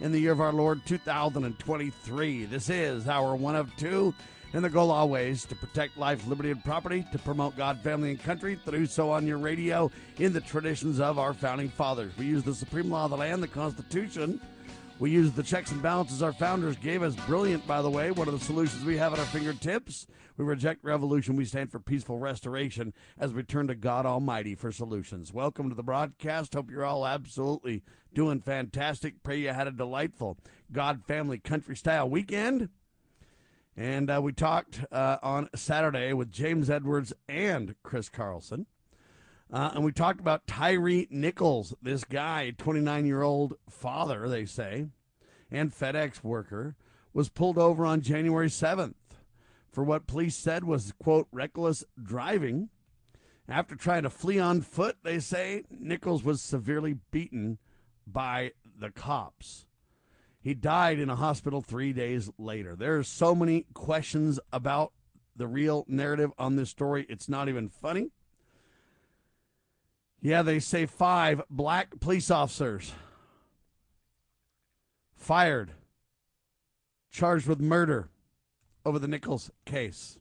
in the year of our Lord 2023. This is our one of two, and the goal always to protect life, liberty, and property, to promote God, family, and country, do so on your radio in the traditions of our founding fathers. We use the supreme law of the land, the Constitution we use the checks and balances our founders gave us. Brilliant, by the way. One of the solutions we have at our fingertips. We reject revolution. We stand for peaceful restoration as we turn to God Almighty for solutions. Welcome to the broadcast. Hope you're all absolutely doing fantastic. Pray you had a delightful God family country style weekend. And uh, we talked uh, on Saturday with James Edwards and Chris Carlson. Uh, and we talked about Tyree Nichols, this guy, 29 year old father, they say, and FedEx worker, was pulled over on January 7th for what police said was, quote, reckless driving. After trying to flee on foot, they say Nichols was severely beaten by the cops. He died in a hospital three days later. There are so many questions about the real narrative on this story. It's not even funny. Yeah, they say five black police officers fired, charged with murder over the Nichols case.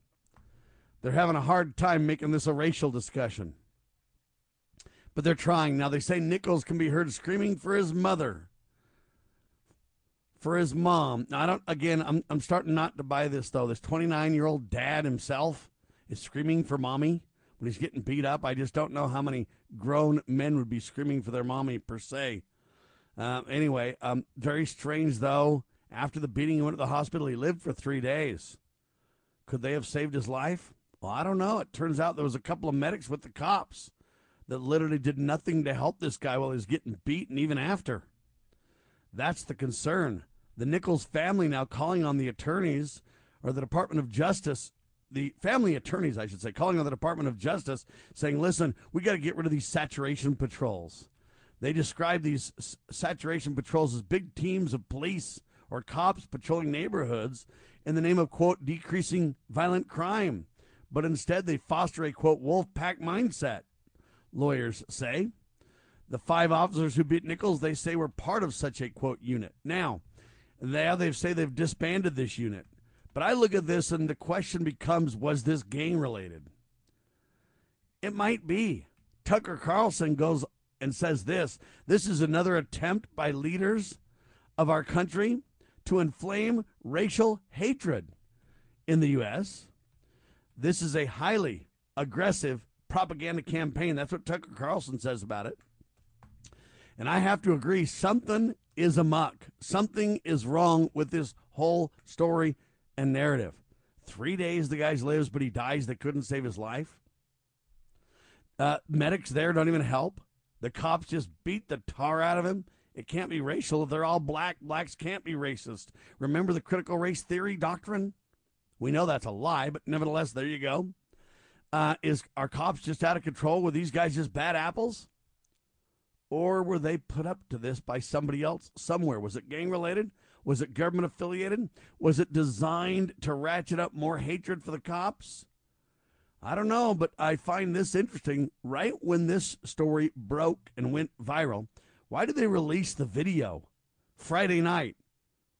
They're having a hard time making this a racial discussion. But they're trying. Now, they say Nichols can be heard screaming for his mother, for his mom. Now, I don't, again, I'm, I'm starting not to buy this, though. This 29 year old dad himself is screaming for mommy when he's getting beat up. I just don't know how many grown men would be screaming for their mommy per se. Uh, anyway, um, very strange though. After the beating, he went to the hospital. He lived for three days. Could they have saved his life? Well, I don't know. It turns out there was a couple of medics with the cops that literally did nothing to help this guy while he was getting beaten, even after. That's the concern. The Nichols family now calling on the attorneys or the Department of Justice the family attorneys, I should say, calling on the Department of Justice, saying, listen, we got to get rid of these saturation patrols. They describe these saturation patrols as big teams of police or cops patrolling neighborhoods in the name of, quote, decreasing violent crime. But instead, they foster a, quote, wolf pack mindset, lawyers say. The five officers who beat Nichols, they say, were part of such a, quote, unit. Now, now they say they've disbanded this unit. But I look at this and the question becomes was this gang related? It might be. Tucker Carlson goes and says this this is another attempt by leaders of our country to inflame racial hatred in the U.S. This is a highly aggressive propaganda campaign. That's what Tucker Carlson says about it. And I have to agree, something is amok. Something is wrong with this whole story and narrative. Three days the guy lives, but he dies. They couldn't save his life. Uh, medics there don't even help. The cops just beat the tar out of him. It can't be racial. They're all black, blacks can't be racist. Remember the critical race theory doctrine? We know that's a lie, but nevertheless, there you go. Uh, is our cops just out of control? Were these guys just bad apples? Or were they put up to this by somebody else somewhere? Was it gang related? Was it government affiliated? Was it designed to ratchet up more hatred for the cops? I don't know, but I find this interesting. Right when this story broke and went viral, why did they release the video Friday night,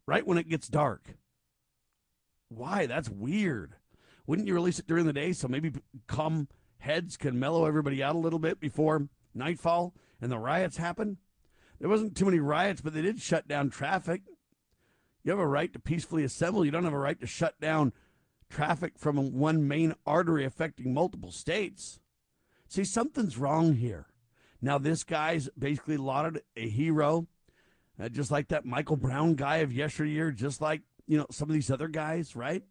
right when it gets dark? Why? That's weird. Wouldn't you release it during the day so maybe calm heads can mellow everybody out a little bit before nightfall and the riots happen? There wasn't too many riots, but they did shut down traffic. You have a right to peacefully assemble. You don't have a right to shut down traffic from one main artery affecting multiple states. See, something's wrong here. Now, this guy's basically lauded a hero, uh, just like that Michael Brown guy of yesteryear, just like, you know, some of these other guys, right?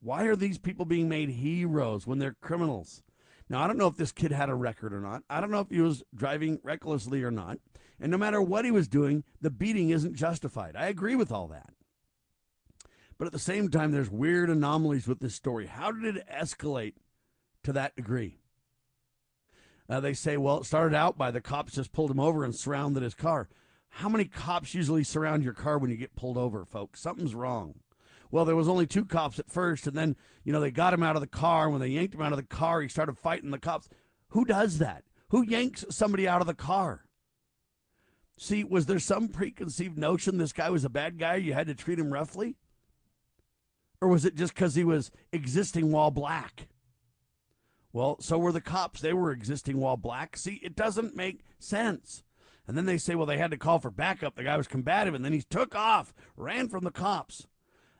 Why are these people being made heroes when they're criminals? Now, I don't know if this kid had a record or not. I don't know if he was driving recklessly or not. And no matter what he was doing, the beating isn't justified. I agree with all that. But at the same time, there's weird anomalies with this story. How did it escalate to that degree? Uh, they say, well, it started out by the cops just pulled him over and surrounded his car. How many cops usually surround your car when you get pulled over, folks? Something's wrong. Well, there was only two cops at first, and then, you know, they got him out of the car. When they yanked him out of the car, he started fighting the cops. Who does that? Who yanks somebody out of the car? See, was there some preconceived notion this guy was a bad guy? You had to treat him roughly? Or was it just because he was existing while black? Well, so were the cops. They were existing while black. See, it doesn't make sense. And then they say, well, they had to call for backup. The guy was combative, and then he took off, ran from the cops.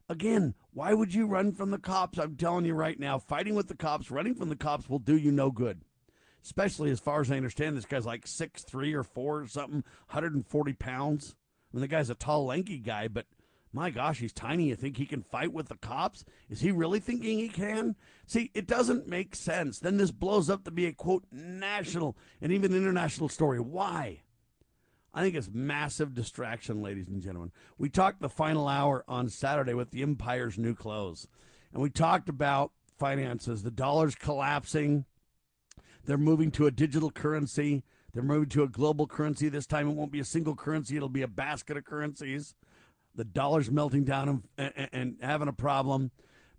Again, why would you run from the cops? I'm telling you right now, fighting with the cops, running from the cops will do you no good. Especially as far as I understand, this guy's like six three or four or something, 140 pounds. I mean, the guy's a tall, lanky guy, but my gosh, he's tiny. You think he can fight with the cops? Is he really thinking he can? See, it doesn't make sense. Then this blows up to be a quote national and even international story. Why? I think it's massive distraction, ladies and gentlemen. We talked the final hour on Saturday with the Empire's new clothes, and we talked about finances. The dollar's collapsing. They're moving to a digital currency. They're moving to a global currency. This time it won't be a single currency, it'll be a basket of currencies. The dollar's melting down and, and, and having a problem.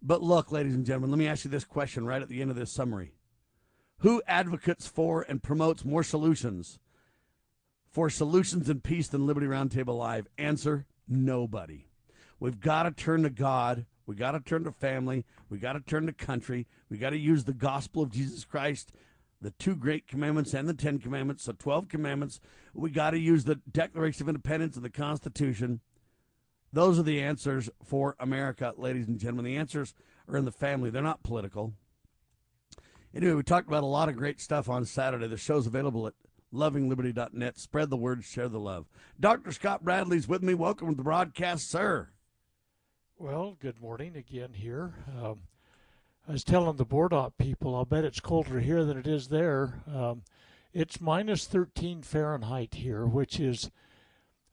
But look, ladies and gentlemen, let me ask you this question right at the end of this summary Who advocates for and promotes more solutions for solutions and peace than Liberty Roundtable Live? Answer nobody. We've got to turn to God. We got to turn to family. We got to turn to country. We got to use the gospel of Jesus Christ, the two great commandments and the Ten Commandments, so 12 commandments. We got to use the Declaration of Independence and the Constitution. Those are the answers for America, ladies and gentlemen. The answers are in the family, they're not political. Anyway, we talked about a lot of great stuff on Saturday. The show's available at lovingliberty.net. Spread the word, share the love. Dr. Scott Bradley's with me. Welcome to the broadcast, sir. Well, good morning again here. Um, I was telling the board op people, I'll bet it's colder here than it is there. Um, it's minus 13 Fahrenheit here, which is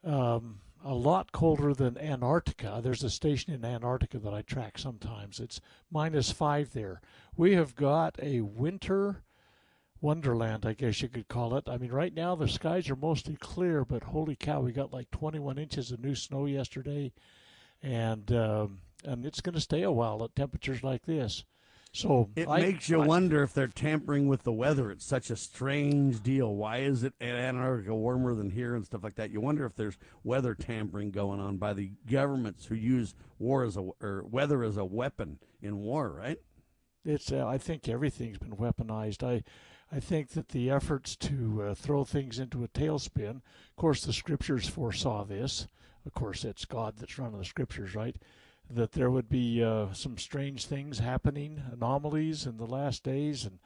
um, a lot colder than Antarctica. There's a station in Antarctica that I track sometimes. It's minus five there. We have got a winter wonderland, I guess you could call it. I mean, right now the skies are mostly clear, but holy cow, we got like 21 inches of new snow yesterday, and um, and it's going to stay a while at temperatures like this. So it I, makes you I, wonder if they're tampering with the weather. It's such a strange deal. Why is it in Antarctica warmer than here and stuff like that? You wonder if there's weather tampering going on by the governments who use war as a or weather as a weapon in war, right? It's. Uh, I think everything's been weaponized. I I think that the efforts to uh, throw things into a tailspin, of course, the scriptures foresaw this. Of course, it's God that's running the scriptures, right? That there would be uh, some strange things happening, anomalies in the last days. And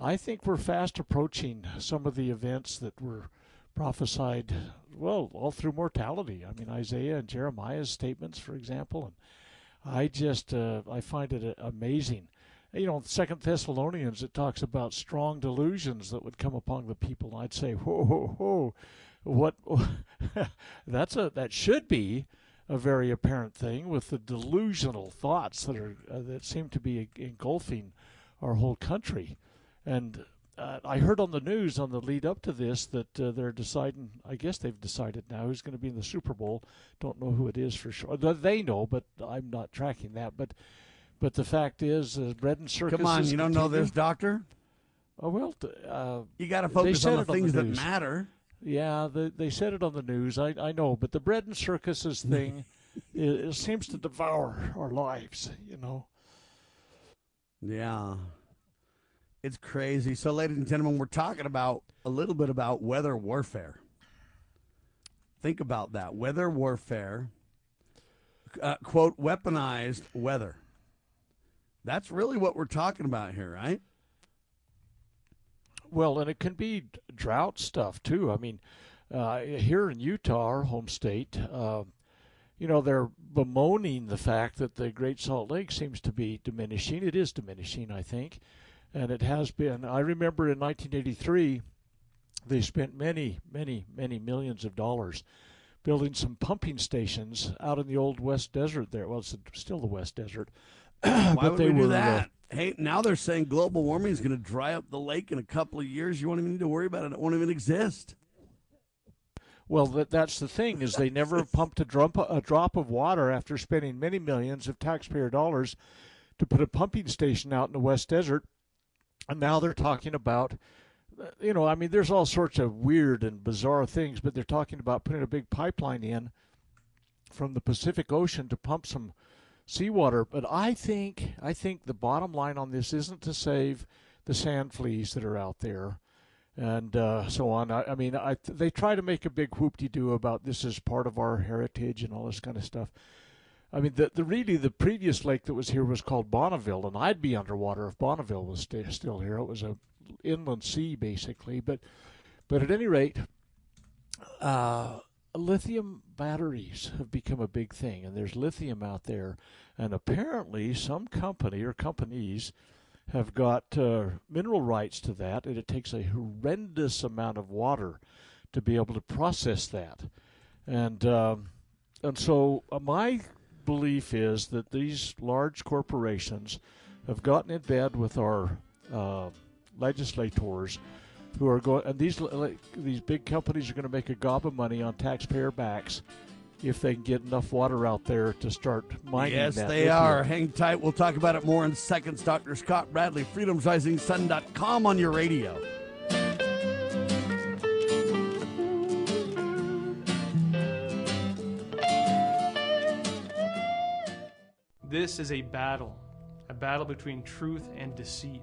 I think we're fast approaching some of the events that were prophesied, well, all through mortality. I mean, Isaiah and Jeremiah's statements, for example. And I just, uh, I find it uh, amazing you know, Second Thessalonians, it talks about strong delusions that would come upon the people. I'd say, whoa, whoa, whoa, what? that's a that should be a very apparent thing with the delusional thoughts that are uh, that seem to be engulfing our whole country. And uh, I heard on the news on the lead up to this that uh, they're deciding. I guess they've decided now who's going to be in the Super Bowl. Don't know who it is for sure. They know, but I'm not tracking that. But but the fact is, uh, bread and circus. Come on, you don't know this, doctor? Oh well, uh, you got to focus on the things on the that matter. Yeah, the, they said it on the news. I, I know, but the bread and circuses thing, it, it seems to devour our lives. You know. Yeah, it's crazy. So, ladies and gentlemen, we're talking about a little bit about weather warfare. Think about that weather warfare. Uh, quote weaponized weather. That's really what we're talking about here, right? Well, and it can be drought stuff too. I mean, uh, here in Utah, our home state, uh, you know, they're bemoaning the fact that the Great Salt Lake seems to be diminishing. It is diminishing, I think, and it has been. I remember in 1983, they spent many, many, many millions of dollars building some pumping stations out in the old West Desert there. Well, it's still the West Desert. Why but would they we do were, uh, that? Hey, now they're saying global warming is going to dry up the lake in a couple of years. You won't even need to worry about it. It won't even exist. Well, that, that's the thing is they never pumped a drop, a drop of water after spending many millions of taxpayer dollars to put a pumping station out in the West Desert, and now they're talking about, uh, you know, I mean, there's all sorts of weird and bizarre things, but they're talking about putting a big pipeline in from the Pacific Ocean to pump some seawater. But I think, I think the bottom line on this isn't to save the sand fleas that are out there and uh, so on. I, I mean, I, they try to make a big whoop-de-doo about this as part of our heritage and all this kind of stuff. I mean, the, the really the previous lake that was here was called Bonneville, and I'd be underwater if Bonneville was st- still here. It was a inland sea basically, but but at any rate, uh, lithium batteries have become a big thing, and there's lithium out there, and apparently some company or companies have got uh, mineral rights to that, and it takes a horrendous amount of water to be able to process that, and um, and so uh, my belief is that these large corporations have gotten in bed with our uh, legislators who are going and these these big companies are going to make a gob of money on taxpayer backs if they can get enough water out there to start mining Yes, that they lithium. are. Hang tight. We'll talk about it more in seconds. Dr. Scott Bradley, freedomsrisingsun.com on your radio. This is a battle, a battle between truth and deceit,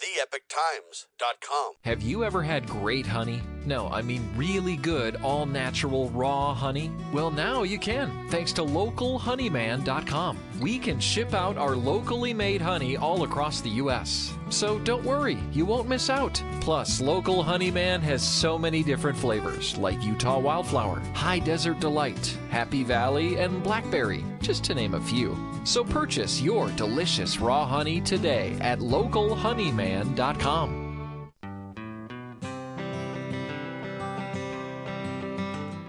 TheEpochTimes.com. Have you ever had great honey? No, I mean really good, all natural, raw honey? Well, now you can, thanks to localhoneyman.com. We can ship out our locally made honey all across the U.S. So don't worry, you won't miss out. Plus, Local Honeyman has so many different flavors like Utah Wildflower, High Desert Delight, Happy Valley, and Blackberry, just to name a few. So purchase your delicious raw honey today at localhoneyman.com.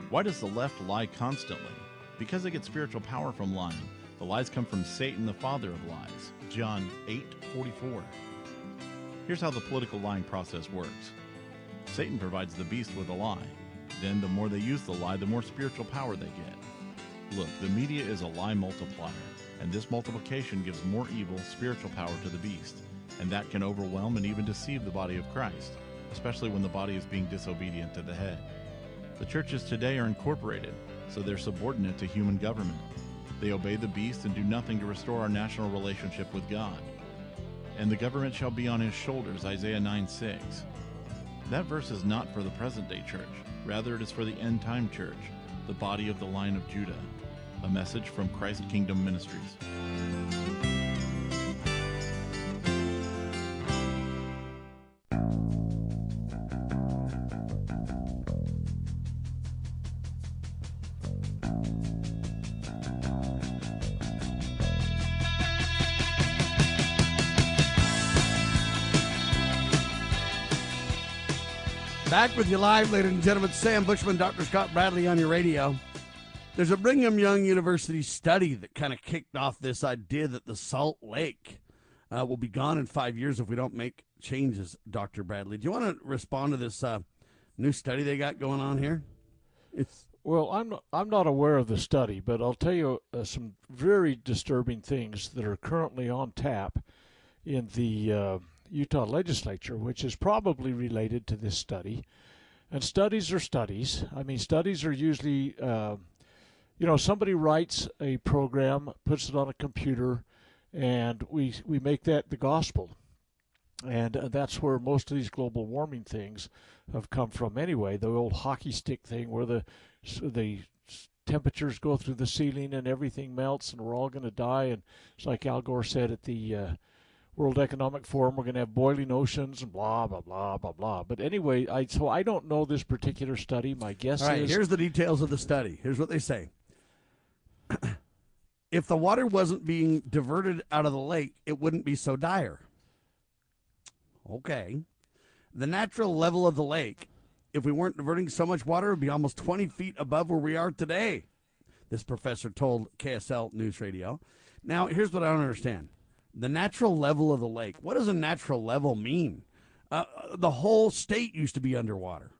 Why does the left lie constantly? Because they get spiritual power from lying. The lies come from Satan, the father of lies. John 8:44. Here's how the political lying process works. Satan provides the beast with a lie. Then the more they use the lie, the more spiritual power they get. Look, the media is a lie multiplier, and this multiplication gives more evil spiritual power to the beast, and that can overwhelm and even deceive the body of Christ, especially when the body is being disobedient to the head. The churches today are incorporated, so they're subordinate to human government. They obey the beast and do nothing to restore our national relationship with God. And the government shall be on his shoulders, Isaiah 9 6. That verse is not for the present day church, rather, it is for the end time church, the body of the line of Judah. A message from Christ Kingdom Ministries. Back with you live, ladies and gentlemen. Sam Bushman, Dr. Scott Bradley on your radio. There's a Brigham Young University study that kind of kicked off this idea that the Salt Lake uh, will be gone in five years if we don't make changes, Dr. Bradley. Do you want to respond to this uh, new study they got going on here? It's Well, I'm I'm not aware of the study, but I'll tell you uh, some very disturbing things that are currently on tap in the uh, Utah legislature, which is probably related to this study. And studies are studies. I mean, studies are usually, uh, you know, somebody writes a program, puts it on a computer, and we we make that the gospel. And uh, that's where most of these global warming things have come from anyway. The old hockey stick thing where the the temperatures go through the ceiling and everything melts and we're all going to die. And it's like Al Gore said at the uh, World Economic Forum. We're going to have boiling oceans and blah blah blah blah blah. But anyway, I so I don't know this particular study. My guess All right, is here's the details of the study. Here's what they say. if the water wasn't being diverted out of the lake, it wouldn't be so dire. Okay. The natural level of the lake, if we weren't diverting so much water, would be almost 20 feet above where we are today, this professor told KSL News Radio. Now, here's what I don't understand the natural level of the lake. What does a natural level mean? Uh, the whole state used to be underwater.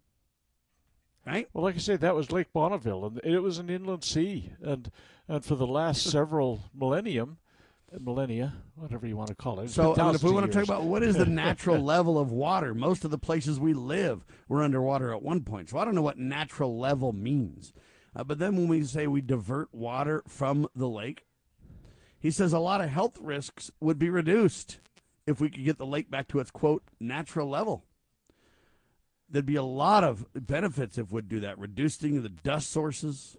Right? Well, like I said, that was Lake Bonneville, and it was an inland sea, and and for the last several millennium, millennia, whatever you want to call it. So, I mean, if we want to talk about what is the natural level of water, most of the places we live were underwater at one point. So I don't know what natural level means. Uh, but then when we say we divert water from the lake, he says a lot of health risks would be reduced if we could get the lake back to its quote natural level. There'd be a lot of benefits if we'd do that, reducing the dust sources.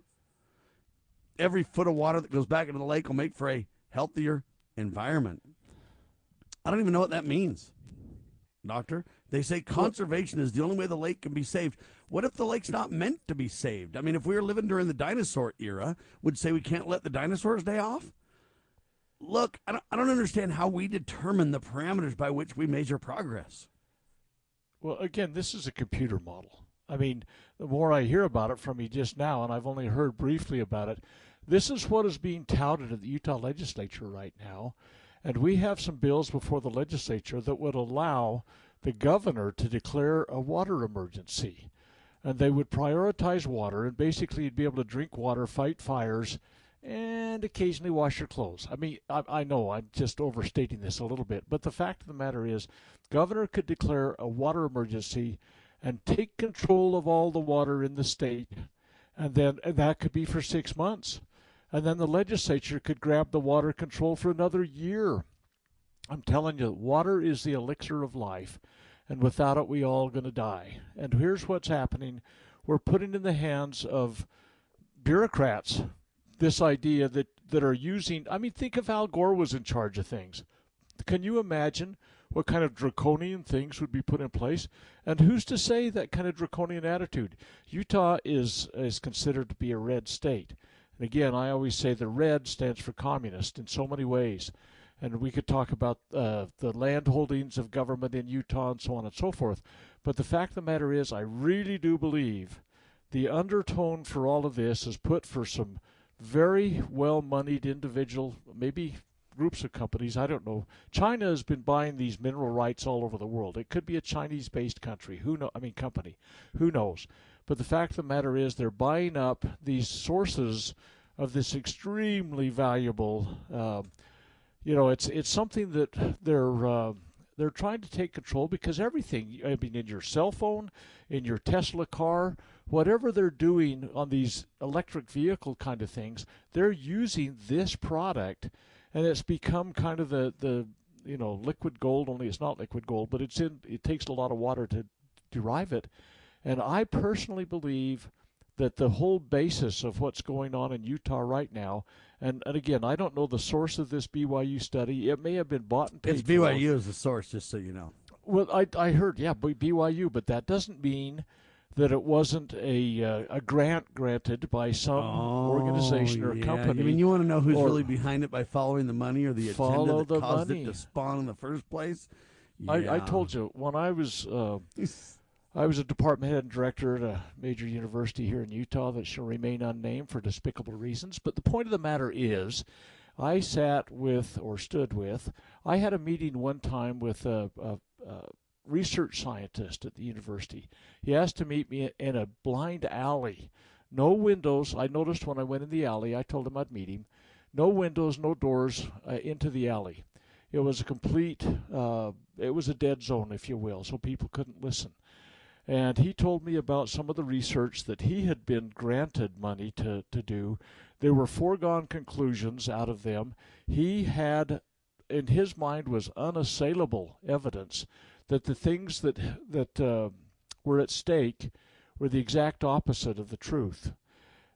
Every foot of water that goes back into the lake will make for a healthier environment. I don't even know what that means, Doctor. They say conservation is the only way the lake can be saved. What if the lake's not meant to be saved? I mean, if we were living during the dinosaur era, would say we can't let the dinosaurs die off? Look, I don't, I don't understand how we determine the parameters by which we measure progress. Well, again, this is a computer model. I mean, the more I hear about it from you just now, and I've only heard briefly about it, this is what is being touted at the Utah legislature right now. And we have some bills before the legislature that would allow the governor to declare a water emergency. And they would prioritize water, and basically you'd be able to drink water, fight fires, and occasionally wash your clothes. I mean, I, I know I'm just overstating this a little bit, but the fact of the matter is, governor could declare a water emergency and take control of all the water in the state, and then and that could be for six months, and then the legislature could grab the water control for another year. I'm telling you, water is the elixir of life, and without it, we all going to die. And here's what's happening: we're putting in the hands of bureaucrats this idea that that are using. I mean, think if Al Gore was in charge of things. Can you imagine what kind of draconian things would be put in place? And who's to say that kind of draconian attitude? Utah is is considered to be a red state. And again, I always say the red stands for communist in so many ways. And we could talk about uh, the land holdings of government in Utah and so on and so forth. But the fact of the matter is, I really do believe the undertone for all of this is put for some very well moneyed individual, maybe groups of companies, I don't know. China has been buying these mineral rights all over the world. It could be a Chinese based country. Who know I mean company. Who knows? But the fact of the matter is they're buying up these sources of this extremely valuable uh, you know, it's it's something that they're uh, they're trying to take control because everything. I mean, in your cell phone, in your Tesla car, whatever they're doing on these electric vehicle kind of things, they're using this product, and it's become kind of the the you know liquid gold. Only it's not liquid gold, but it's in. It takes a lot of water to derive it, and I personally believe that the whole basis of what's going on in Utah right now, and, and again, I don't know the source of this BYU study. It may have been bought and paid. It's for. BYU as the source, just so you know. Well, I, I heard, yeah, BYU, but that doesn't mean that it wasn't a uh, a grant granted by some organization or Oh, yeah. company. I mean, you want to know who's really behind it by following the money or the agenda Follow that the caused money. it to spawn in the first place? I, I told you when I was uh, I was a department head and director at a major university here in Utah that shall remain unnamed for despicable reasons. But the point of the matter is, I sat with or stood with. I had a meeting one time with a, a, a research scientist at the university. He asked to meet me in a blind alley, no windows. I noticed when I went in the alley. I told him I'd meet him. No windows, no doors uh, into the alley. It was a complete. Uh, it was a dead zone, if you will, so people couldn't listen and he told me about some of the research that he had been granted money to, to do. There were foregone conclusions out of them. He had, in his mind, was unassailable evidence that the things that that uh, were at stake were the exact opposite of the truth.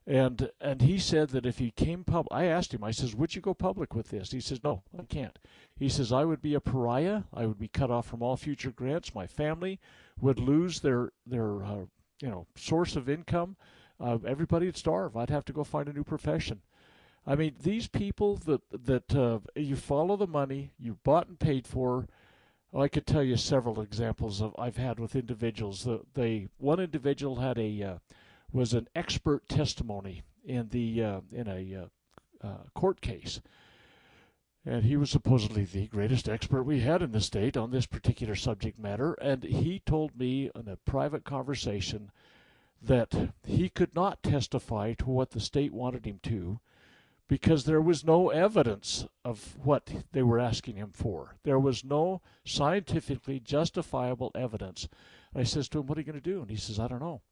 And and he said that if he came public, I asked him. I says, "Would you go public with this?" He says, "No, I can't." He says, "I would be a pariah. I would be cut off from all future grants. My family would lose their their uh, you know source of income. Uh, everybody would starve. I'd have to go find a new profession." I mean, these people that that uh, you follow the money you bought and paid for. I could tell you several examples of I've had with individuals. The they one individual had a uh, was an expert testimony in the uh, in a uh, uh, court case, and he was supposedly the greatest expert we had in the state on this particular subject matter. And he told me in a private conversation that he could not testify to what the state wanted him to because there was no evidence of what they were asking him for. There was no scientifically justifiable evidence. I says to him, "What are you going to do?" And he says, "I don't know."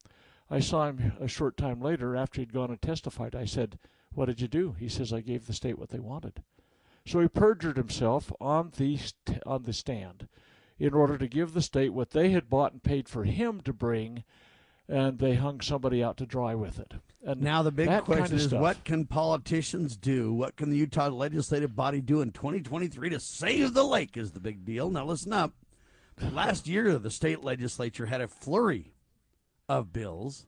I saw him a short time later after he'd gone and testified. I said, "What did you do?" He says, "I gave the state what they wanted." So he perjured himself on the on the stand in order to give the state what they had bought and paid for him to bring, and they hung somebody out to dry with it. And Now the big question kind of is, stuff. what can politicians do? What can the Utah legislative body do in 2023 to save the lake? Is the big deal. Now listen up. Last year, the state legislature had a flurry of bills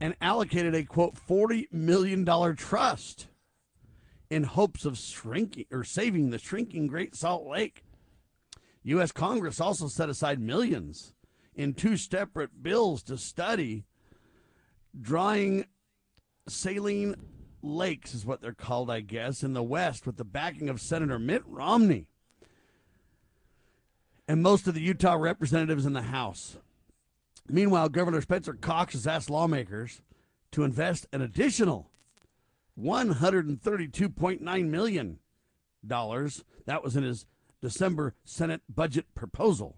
and allocated a quote 40 million dollar trust in hopes of shrinking or saving the shrinking Great Salt Lake. U.S. Congress also set aside millions in two separate bills to study drying saline lakes, is what they're called, I guess, in the West with the backing of Senator Mitt Romney and most of the Utah representatives in the House. Meanwhile, Governor Spencer Cox has asked lawmakers to invest an additional $132.9 million. That was in his December Senate budget proposal.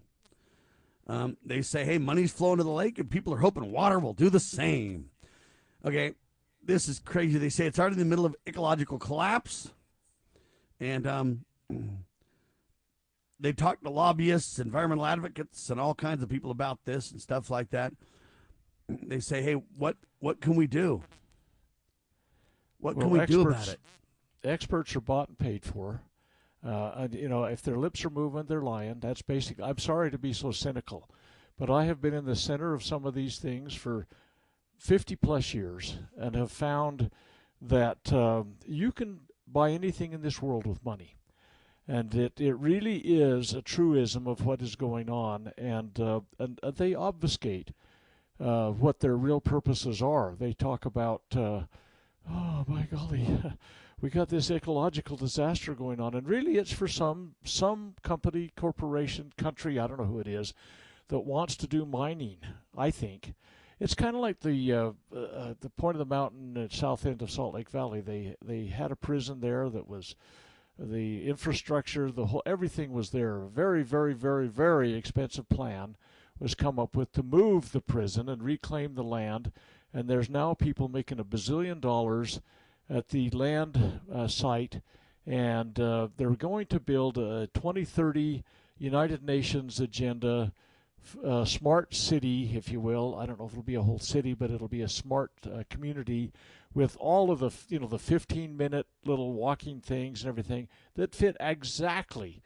Um, they say, hey, money's flowing to the lake, and people are hoping water will do the same. Okay, this is crazy. They say it's already in the middle of ecological collapse. And um, they talk to lobbyists, environmental advocates, and all kinds of people about this and stuff like that. They say, hey, what, what can we do? What can Well, we do about experts- it? experts are bought and paid for. Uh, you know, if their lips are moving, they're lying. That's basic. I'm sorry to be so cynical, but I have been in the center of some of these things for 50 plus years and have found that um, you can buy anything in this world with money. And it, it really is a truism of what is going on, and uh, and uh, they obfuscate uh, what their real purposes are. They talk about, uh, oh my golly, we got this ecological disaster going on, and really it's for some some company, corporation, country, I don't know who it is, that wants to do mining. I think it's kind of like the uh, uh, the point of the mountain at south end of Salt Lake Valley. They they had a prison there that was the infrastructure, the whole everything was there. A very very very very expensive plan was come up with to move the prison and reclaim the land, and there's now people making a bazillion dollars at the land uh, site, and uh, they're going to build a 2030 United Nations agenda uh, smart city, if you will. I don't know if it'll be a whole city, but it'll be a smart uh, community with all of the you know the 15 minute little walking things and everything that fit exactly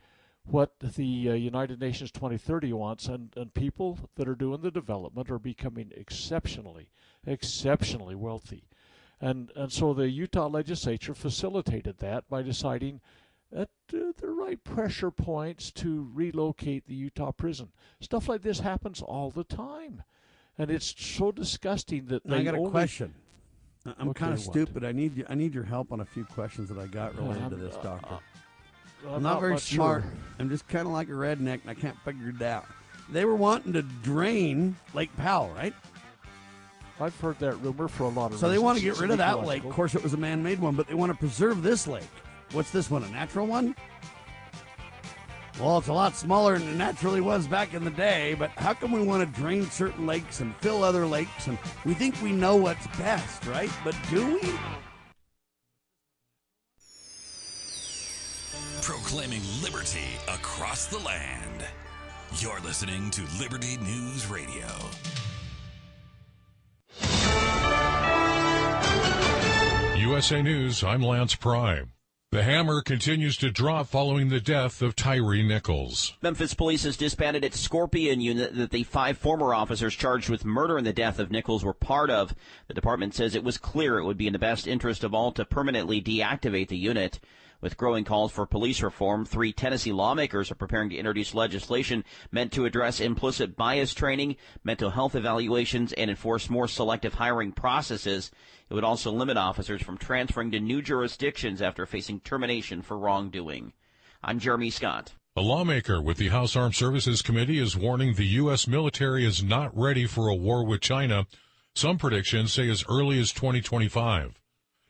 what the uh, United Nations 2030 wants, and, and people that are doing the development are becoming exceptionally, exceptionally wealthy. And, and so the Utah legislature facilitated that by deciding at uh, the right pressure points to relocate the Utah prison. Stuff like this happens all the time. And it's so disgusting that I got a only- question. I- I'm Okay, kind of stupid. I need you, I need your help on a few questions that I got related to Um, this, uh, doctor. I'm I'm not, very smart. sure. I'm just kind of like a redneck, and I can't figure it out. They were wanting to drain Lake Powell, right? I've heard that rumor for a lot of So they want to get rid of that lake. Of course, it was a man-made one, but they want to preserve this lake. What's this one? A natural one? Well, it's a lot smaller than it naturally was back in the day. But how come we want to drain certain lakes and fill other lakes? And we think we know what's best, right? But do we? Proclaiming liberty across the land. You're listening to Liberty News Radio. USA News, I'm Lance Pry. The hammer continues to drop following the death of Tyree Nichols. Memphis police has disbanded its Scorpion unit that the five former officers charged with murder in the death of Nichols were part of. The department says it was clear it would be in the best interest of all to permanently deactivate the unit. With growing calls for police reform, three Tennessee lawmakers are preparing to introduce legislation meant to address implicit bias training, mental health evaluations, and enforce more selective hiring processes. It would also limit officers from transferring to new jurisdictions after facing termination for wrongdoing. I'm Jeremy Scott. A lawmaker with the House Armed Services Committee is warning the U.S. military is not ready for a war with China. Some predictions say as early as 2025.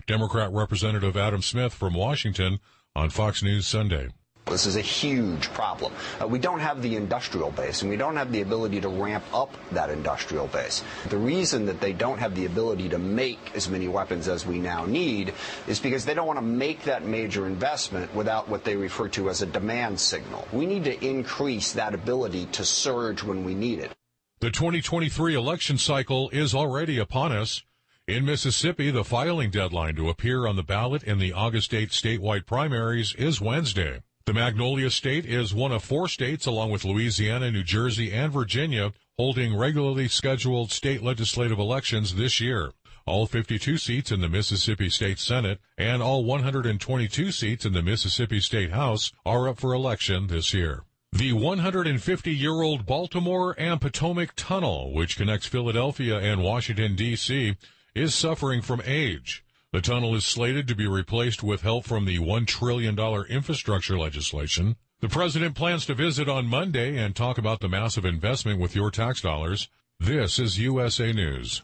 Democrat Representative Adam Smith from Washington on Fox News Sunday. This is a huge problem. Uh, we don't have the industrial base, and we don't have the ability to ramp up that industrial base. The reason that they don't have the ability to make as many weapons as we now need is because they don't want to make that major investment without what they refer to as a demand signal. We need to increase that ability to surge when we need it. The 2023 election cycle is already upon us. In Mississippi, the filing deadline to appear on the ballot in the August 8 statewide primaries is Wednesday. The Magnolia State is one of four states, along with Louisiana, New Jersey, and Virginia, holding regularly scheduled state legislative elections this year. All 52 seats in the Mississippi State Senate and all 122 seats in the Mississippi State House are up for election this year. The 150 year old Baltimore and Potomac Tunnel, which connects Philadelphia and Washington, D.C., is suffering from age. The tunnel is slated to be replaced with help from the $1 trillion infrastructure legislation. The president plans to visit on Monday and talk about the massive investment with your tax dollars. This is USA News.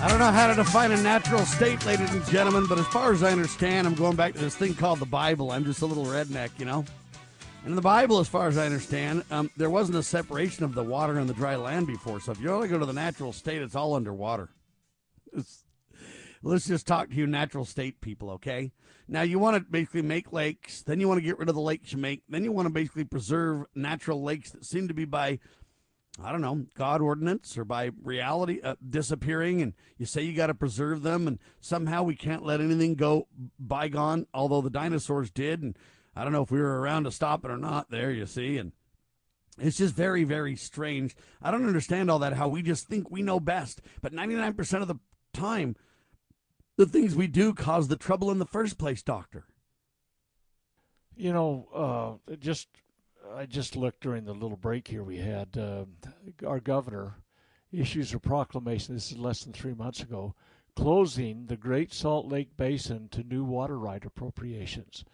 I don't know how to define a natural state, ladies and gentlemen, but as far as I understand, I'm going back to this thing called the Bible. I'm just a little redneck, you know? And in the Bible, as far as I understand, um, there wasn't a separation of the water and the dry land before. So if you only go to the natural state, it's all underwater. It's, let's just talk to you natural state people, okay? Now, you want to basically make lakes, then you want to get rid of the lakes you make, then you want to basically preserve natural lakes that seem to be by I don't know, God ordinance or by reality uh, disappearing, and you say you got to preserve them, and somehow we can't let anything go bygone, although the dinosaurs did, and I don't know if we were around to stop it or not. There, you see, and it's just very, very strange. I don't understand all that. How we just think we know best, but ninety nine percent of the time, the things we do cause the trouble in the first place, Doctor. You know, uh, just I just looked during the little break here we had. Uh, our governor issues a proclamation. This is less than three months ago, closing the Great Salt Lake Basin to new water right appropriations.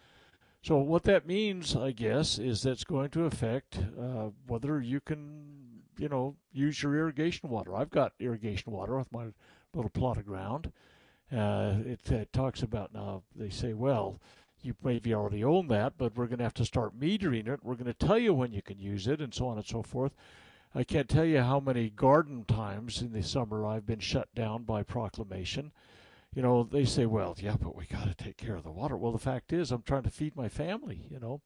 So what that means, I guess, is that's going to affect uh, whether you can, you know, use your irrigation water. I've got irrigation water with my little plot of ground. Uh, it, it talks about now. They say, well, you maybe already own that, but we're going to have to start metering it. We're going to tell you when you can use it, and so on and so forth. I can't tell you how many garden times in the summer I've been shut down by proclamation. You know, they say, well, yeah, but we got to take care of the water. Well, the fact is, I'm trying to feed my family, you know.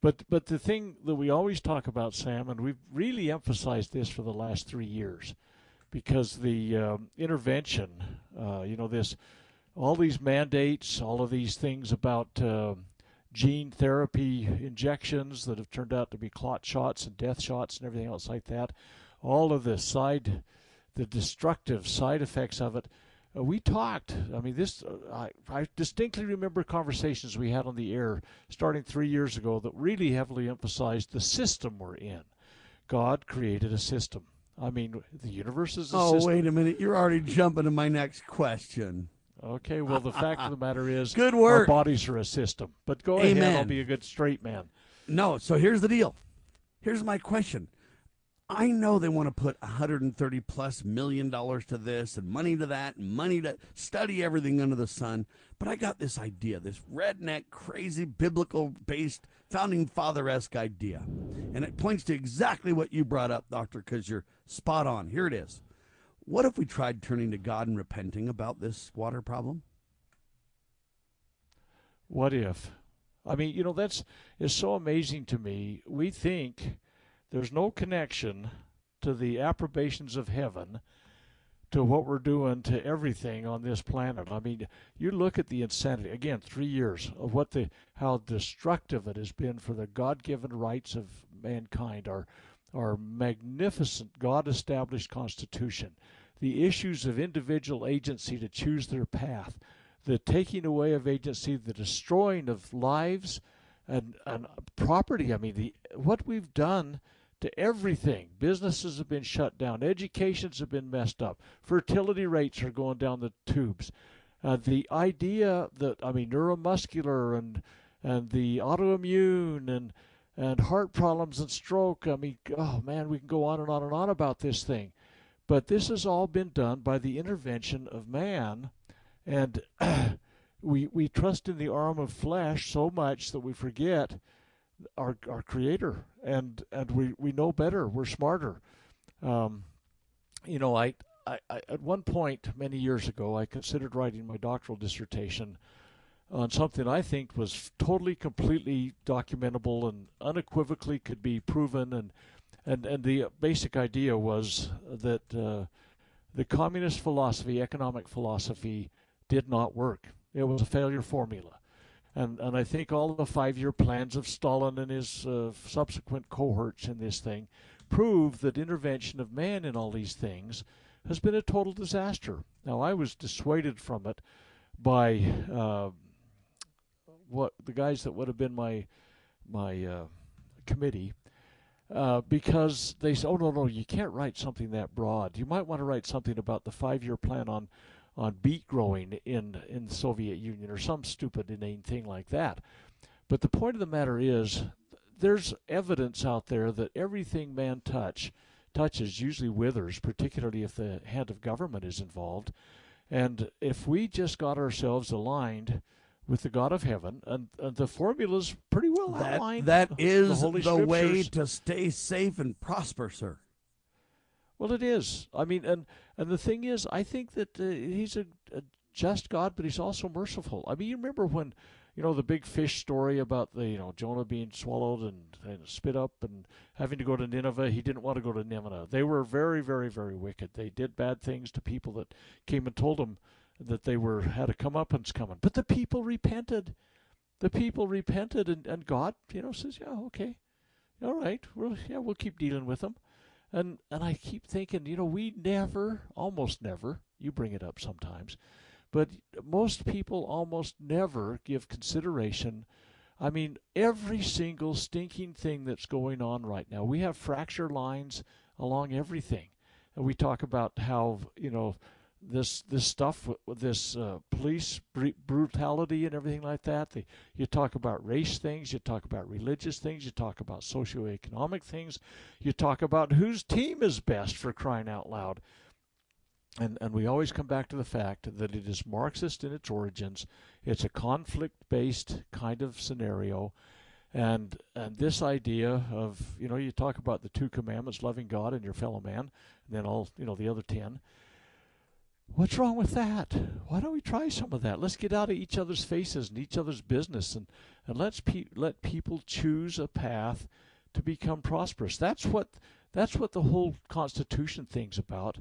But but the thing that we always talk about, Sam, and we've really emphasized this for the last three years, because the um, intervention, uh, you know, this all these mandates, all of these things about uh, gene therapy injections that have turned out to be clot shots and death shots and everything else like that. All of the side, the destructive side effects of it. Uh, we talked. I mean, this. Uh, I, I distinctly remember conversations we had on the air starting three years ago that really heavily emphasized the system we're in. God created a system. I mean, the universe is a oh, system. wait a minute. You're already jumping to my next question. Okay, well, the fact of the matter is, Good work. Our bodies are a system. But go ahead, I'll be a good straight man. No, so here's the deal. Here's my question. I know they want to put 130 plus million dollars to this and money to that and money to study everything under the sun, but I got this idea, this redneck, crazy, biblical based, founding father esque idea. And it points to exactly what you brought up, Doctor, because you're spot on. Here it is. What if we tried turning to God and repenting about this water problem? What if? I mean, you know, that's is so amazing to me. We think there's no connection to the approbations of heaven to what we're doing to everything on this planet. I mean, you look at the insanity again, three years of what the how destructive it has been for the God-given rights of mankind, our our magnificent God-established Constitution, the issues of individual agency to choose their path, the taking away of agency, the destroying of lives and, and property. I mean, the what we've done to everything. Businesses have been shut down. Educations have been messed up. Fertility rates are going down the tubes. Uh, the idea that I mean, neuromuscular and and the autoimmune and and heart problems and stroke. I mean, oh man, we can go on and on and on about this thing. But this has all been done by the intervention of man, and we we trust in the arm of flesh so much that we forget our our Creator, and and we we know better. We're smarter. Um, you know, I, I, I at one point many years ago, I considered writing my doctoral dissertation on something I think was totally, completely documentable and unequivocally could be proven, and and and the basic idea was that uh, the communist philosophy, economic philosophy, did not work. It was a failure formula. And, and I think all the five year plans of Stalin and his uh, subsequent cohorts in this thing prove that intervention of man in all these things has been a total disaster. Now, I was dissuaded from it by uh, what the guys that would have been my my uh, committee uh, because they said, "Oh no, no, you can't write something that broad. You might want to write something about the five-year plan on on beet growing in in the Soviet Union or some stupid inane thing like that." But the point of the matter is, there's evidence out there that everything man touch touches usually withers, particularly if the hand of government is involved. And if we just got ourselves aligned with the God of heaven, and, and the formula's pretty well That, outlined. that is the, the, way to stay safe and prosper, sir. Well, it is. I mean, and and the thing is, I think that uh, he's a, a just God, but he's also merciful. I mean, you remember when, you know, the big fish story about the you know Jonah being swallowed and, and spit up and having to go to Nineveh. He didn't want to go to Nineveh. They were very, very, very wicked. They did bad things to people that came and told them that they were had a comeuppance coming. But the people repented. The people repented, and, and God, you know, says, yeah, okay, all right, well, yeah, we'll keep dealing with them. And and I keep thinking, you know, we never, almost never, you bring it up sometimes, but most people almost never give consideration. I mean, every single stinking thing that's going on right now, we have fracture lines along everything. And we talk about how, you know, this this stuff this uh, police br- brutality and everything like that. The, you talk about race things, you talk about religious things, you talk about socioeconomic things, you talk about whose team is best for crying out loud. And and we always come back to the fact that it is Marxist in its origins. It's a conflict-based kind of scenario. And and this idea of you know you talk about the two commandments, loving God and your fellow man, and then all you know the other ten. What's wrong with that? Why don't we try some of that? Let's get out of each other's faces and each other's business, and and let's pe- let people choose a path to become prosperous. That's what that's what the whole Constitution thing's about.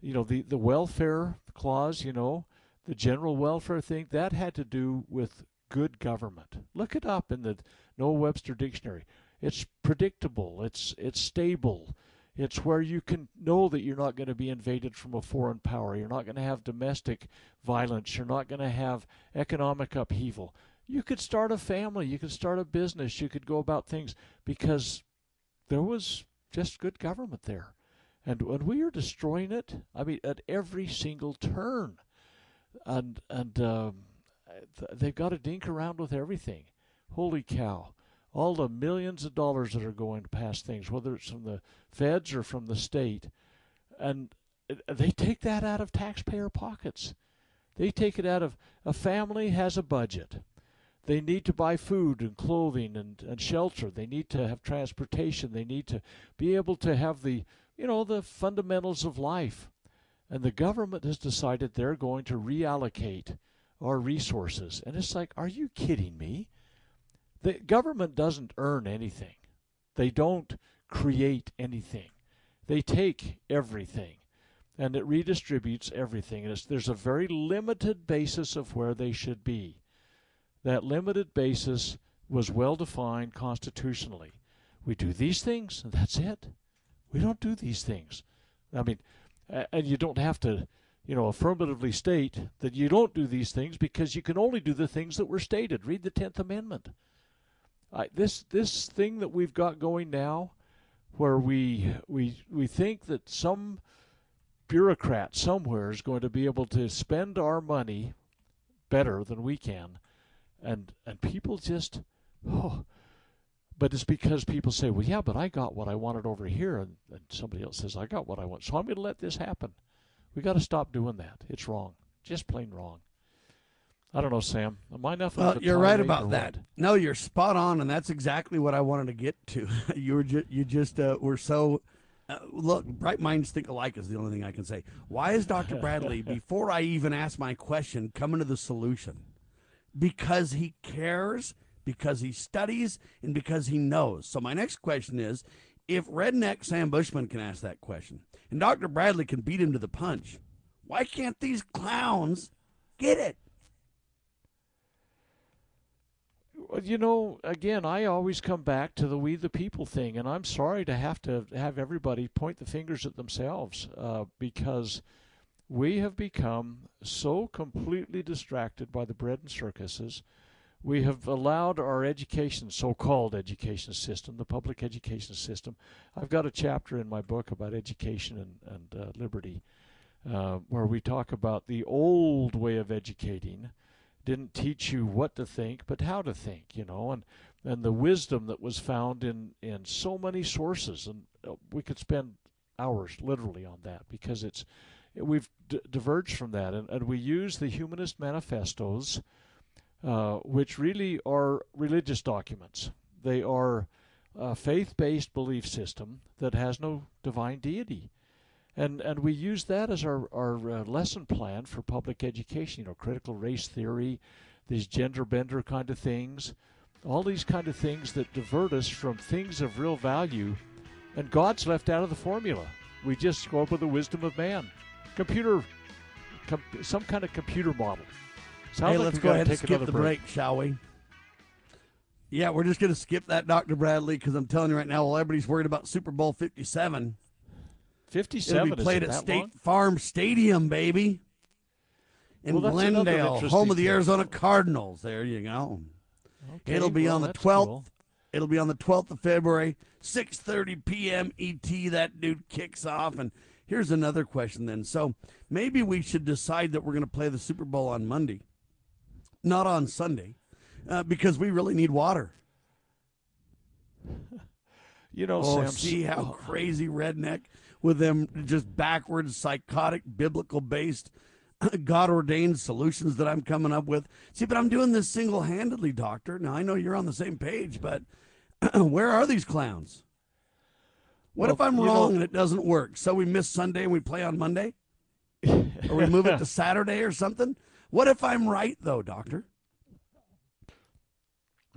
You know, the the welfare clause. You know, the general welfare thing that had to do with good government? Look it up in the Noah Webster Dictionary. It's predictable. It's it's stable. It's where you can know that you're not going to be invaded from a foreign power. You're not going to have domestic violence. You're not going to have economic upheaval. You could start a family. You could start a business. You could go about things because there was just good government there. And when we are destroying it, I mean, at every single turn, and and um, they've got to dink around with everything. Holy cow! All the millions of dollars that are going to pass things, whether it's from the feds or from the state, and they take that out of taxpayer pockets. They take it out of a family has a budget. They need to buy food and clothing and, and shelter. They need to have transportation. They need to be able to have the you know the fundamentals of life. And the government has decided they're going to reallocate our resources. And it's like, are you kidding me? The government doesn't earn anything. They don't create anything. They take everything and it redistributes everything. And there's a very limited basis of where they should be. That limited basis was well defined constitutionally. We do these things, and that's it. We don't do these things. I mean, and you don't have to, you know, affirmatively state that you don't do these things because you can only do the things that were stated. Read the Tenth Amendment. This this thing that we've got going now, where we we we think that some bureaucrat somewhere is going to be able to spend our money better than we can, and and people just oh, but it's because people say, well, yeah, but I got what I wanted over here, and, and somebody else says, I got what I want. So I'm going to let this happen. we got to stop doing that. It's wrong. Just plain wrong. I don't know, Sam. Am I enough? Well, you're right about that. What? No, you're spot on, and that's exactly what I wanted to get to. you were ju- you just uh, were so. Uh, look, bright minds think alike is the only thing I can say. Why is Dr. Bradley, before I even ask my question, coming to the solution? Because he cares because he studies and because he knows. So my next question is if redneck Sam Bushman can ask that question and Dr. Bradley can beat him to the punch, why can't these clowns get it? You know, again, I always come back to the we the people thing, and I'm sorry to have to have everybody point the fingers at themselves uh, because we have become so completely distracted by the bread and circuses we have allowed our education, so-called education system, the public education system. I've got a chapter in my book about education and, and uh, liberty, uh, where we talk about the old way of educating didn't teach you what to think, but how to think, you know, and and the wisdom that was found in in so many sources, and uh, we could spend hours literally on that because it's we've d- diverged from that, and, and we use the humanist manifestos uh, which really are religious documents. They are a faith based belief system that has no divine deity. And, and we use that as our, our uh, lesson plan for public education, you know, critical race theory, these gender bender kind of things, all these kind of things that divert us from things of real value. And God's left out of the formula. We just go up with the wisdom of man. Computer, com- some kind of computer model. Sounds hey, like let's go ahead and skip the break. break, shall we? Yeah, we're just going to skip that, Dr. Bradley, because I'm telling you right now, while everybody's worried about Super Bowl 57, 57 it'll be played at State long? Farm Stadium, baby. In well, Glendale, home of the Arizona Cardinals. There you go. Okay, it'll be well, on the 12th. Cool. It'll be on the 12th of February, 6:30 p.m. ET. That dude kicks off and here's another question then. So, maybe we should decide that we're going to play the Super Bowl on Monday not on Sunday, uh, because we really need water. You know, oh, Sam, see how crazy redneck with them just backwards, psychotic, biblical based, God ordained solutions that I'm coming up with. See, but I'm doing this single handedly, Doctor. Now, I know you're on the same page, but where are these clowns? What well, if I'm wrong know, and it doesn't work? So we miss Sunday and we play on Monday? or we move it to Saturday or something? What if I'm right, though, Doctor?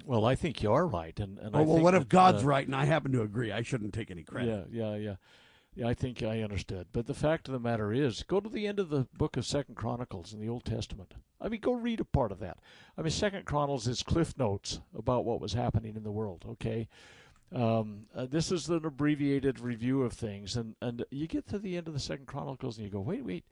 Well, I think you are right, and, and oh, I well, what if God's uh, right and I happen to agree? I shouldn't take any credit. Yeah, yeah, yeah. I think I understood. But the fact of the matter is, go to the end of the book of Second Chronicles in the Old Testament. I mean, go read a part of that. I mean, Second Chronicles is cliff notes about what was happening in the world. Okay, um, uh, this is an abbreviated review of things, and and you get to the end of the Second Chronicles and you go, wait, wait,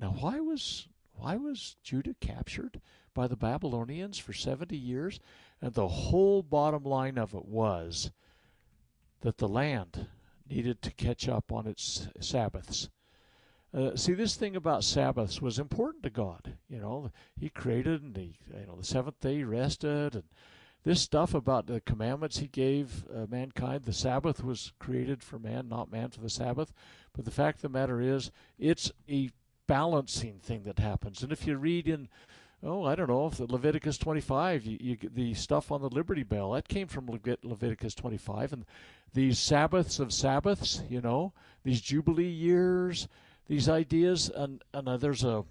now why was why was Judah captured by the Babylonians for seventy years? And the whole bottom line of it was that the land needed to catch up on its Sabbaths. Uh, see, this thing about Sabbaths was important to God. You know, He created, and He, you know, the seventh day He rested, and this stuff about the commandments He gave uh, mankind. The Sabbath was created for man, not man for the Sabbath. But the fact of the matter is, it's a balancing thing that happens. And if you read in oh, I don't know, Leviticus 25, you, you, the stuff on the Liberty Bell, that came from Leviticus 25. And these Sabbaths of Sabbaths, you know, these Jubilee years, these ideas, and, and uh, there's a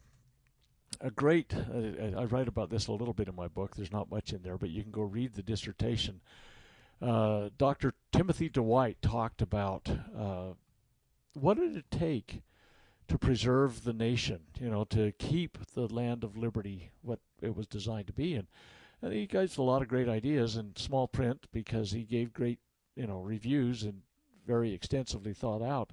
a great, uh, I write about this a little bit in my book. There's not much in there, but you can go read the dissertation. Uh, Dr. Timothy Dwight talked about uh, what did it take to preserve the nation, you know, to keep the land of liberty what it was designed to be. And, and he gave a lot of great ideas in small print because he gave great, you know, reviews and very extensively thought out.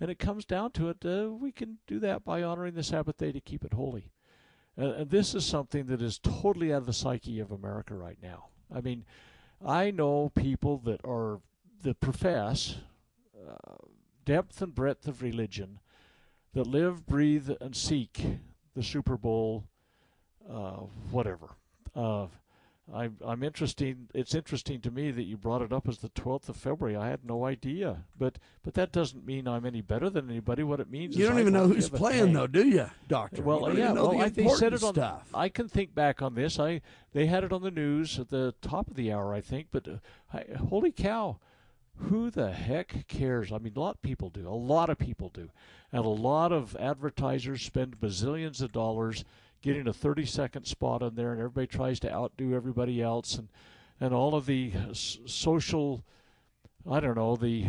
And it comes down to it, uh, we can do that by honoring the Sabbath day to keep it holy. Uh, and this is something that is totally out of the psyche of America right now. I mean, I know people that are that profess uh, depth and breadth of religion that live, breathe, and seek the Super Bowl, uh, whatever. Uh, I, I'm interesting. It's interesting to me that you brought it up as the 12th of February. I had no idea, but but that doesn't mean I'm any better than anybody. What it means is you don't even know who's playing, though, do you, Doctor? Well, you yeah, well, the I, they said it on. stuff. I can think back on this. I they had it on the news at the top of the hour, I think. But uh, I, holy cow, who the heck cares? I mean, a lot of people do. A lot of people do, and a lot of advertisers spend bazillions of dollars getting a 30 second spot on there, and everybody tries to outdo everybody else, and and all of the social, I don't know the.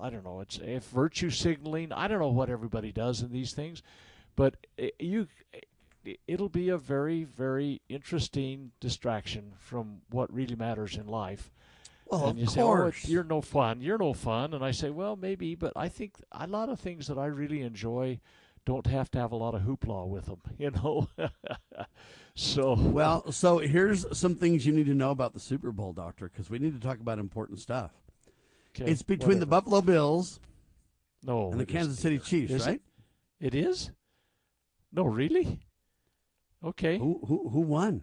I don't know. It's if virtue signaling. I don't know what everybody does in these things, but i you, eh, it'll be a very, very interesting distraction from what really matters in life. Well, and of you say, "Oh, course. it's- you're no fun. You're no fun." And I say, "Well, maybe, but I think a lot of things that I really enjoy don't have to have a lot of hoopla with them, you know." so Well, so here's some things you need to know about the Super Bowl, Doctor, because we need to talk about important stuff. okay, it's between the. Buffalo Bills no and the Kansas. City Chiefs, Is it? right? It is. No, really. Okay. Who, who who won?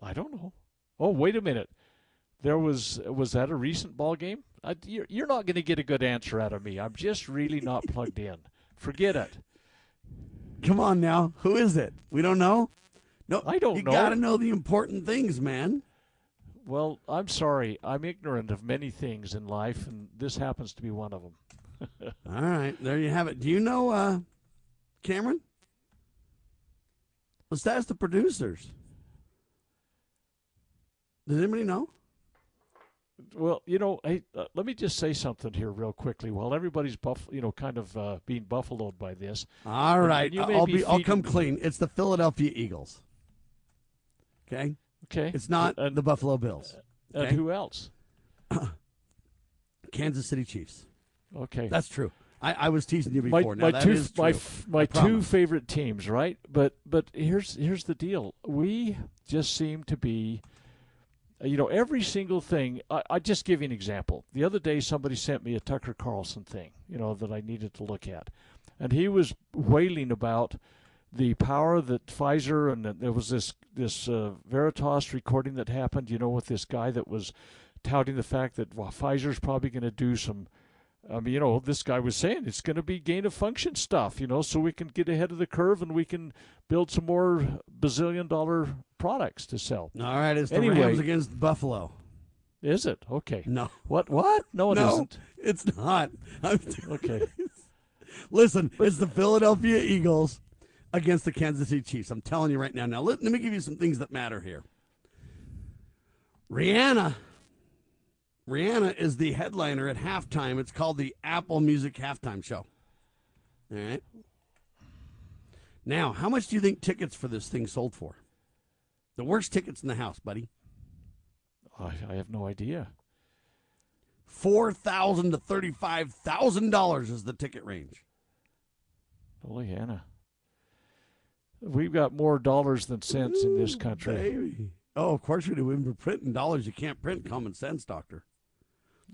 I don't know. Oh, wait a minute. There was was that a recent ball game? I, you're, you're not going to get a good answer out of me. I'm just really not plugged in. Forget it. Come on now, who is it? We don't know. No, I don't you know. got to know the important things, man. Well, I'm sorry. I'm ignorant of many things in life, and this happens to be one of them. All right, there you have it. Do you know uh, Cameron? Let's ask the producers. Does anybody know? Well, you know, hey, uh, let me just say something here real quickly. While everybody's buff, you know, kind of uh, being buffaloed by this. All right, may I'll be be. I'll come clean. It's the Philadelphia Eagles. Okay, Okay. it's not And, the Buffalo Bills. and who else? Kansas City Chiefs. Okay. That's true. I, I was teasing you my, before. now my that two my my two favorite teams, right? But but here's here's the deal. We just seem to be you know, every single thing. I, I just give you an example. The other day, somebody sent me a Tucker Carlson thing, you know, that I needed to look at, and he was wailing about the power that Pfizer and there was this this uh, Veritas recording that happened. You know, with this guy that was touting the fact that well, Pfizer's probably going to do some. I mean, you know, this guy was saying it's going to be gain of function stuff, you know, so we can get ahead of the curve and we can build some more bazillion dollar products to sell. All right, it's the Anyway. Rams against Buffalo. Is it? Okay. No, What? What? No, it no, not it's not. Okay. Listen, it's the Philadelphia Eagles against the Kansas City Chiefs. I'm telling you right now. Now, let, let me give you some things that matter here. Rihanna, Rihanna is the headliner at halftime. It's called the Apple Music Halftime Show. All right. Now, how much do you think tickets for this thing sold for? The worst tickets in the house, buddy. I, I have no idea. Four thousand to thirty-five thousand dollars is the ticket range. Holy Hannah. We've got more dollars than cents in this country. Baby. Oh, of course we do. When we're printing dollars, you can't print common sense, doctor.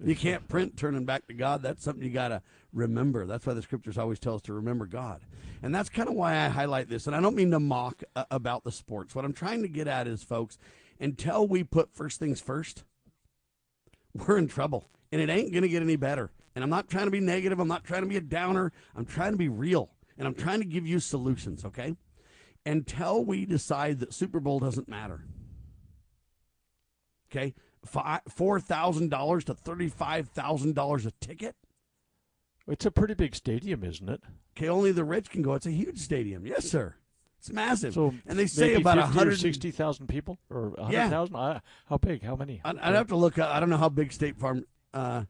You can't print turning back to God. That's something you got to remember. That's why the scriptures always tell us to remember God. And that's kind of why I highlight this. And I don't mean to mock uh, about the sports. What I'm trying to get at is, folks, until we put first things first, we're in trouble. And it ain't going to get any better. And I'm not trying to be negative. I'm not trying to be a downer. I'm trying to be real. And I'm trying to give you solutions, okay? Until we decide that Super Bowl doesn't matter. Okay? Four thousand dollars to thirty-five thousand dollars a ticket. It's a pretty big stadium, isn't it? Okay, only the rich can go. It's a huge stadium. Yes, sir. It's massive. So and they say about hundred sixty thousand people or hundred thousand. Yeah. How big? How many? I'd, I'd, have to look. I don't know how big State Farm. Uh,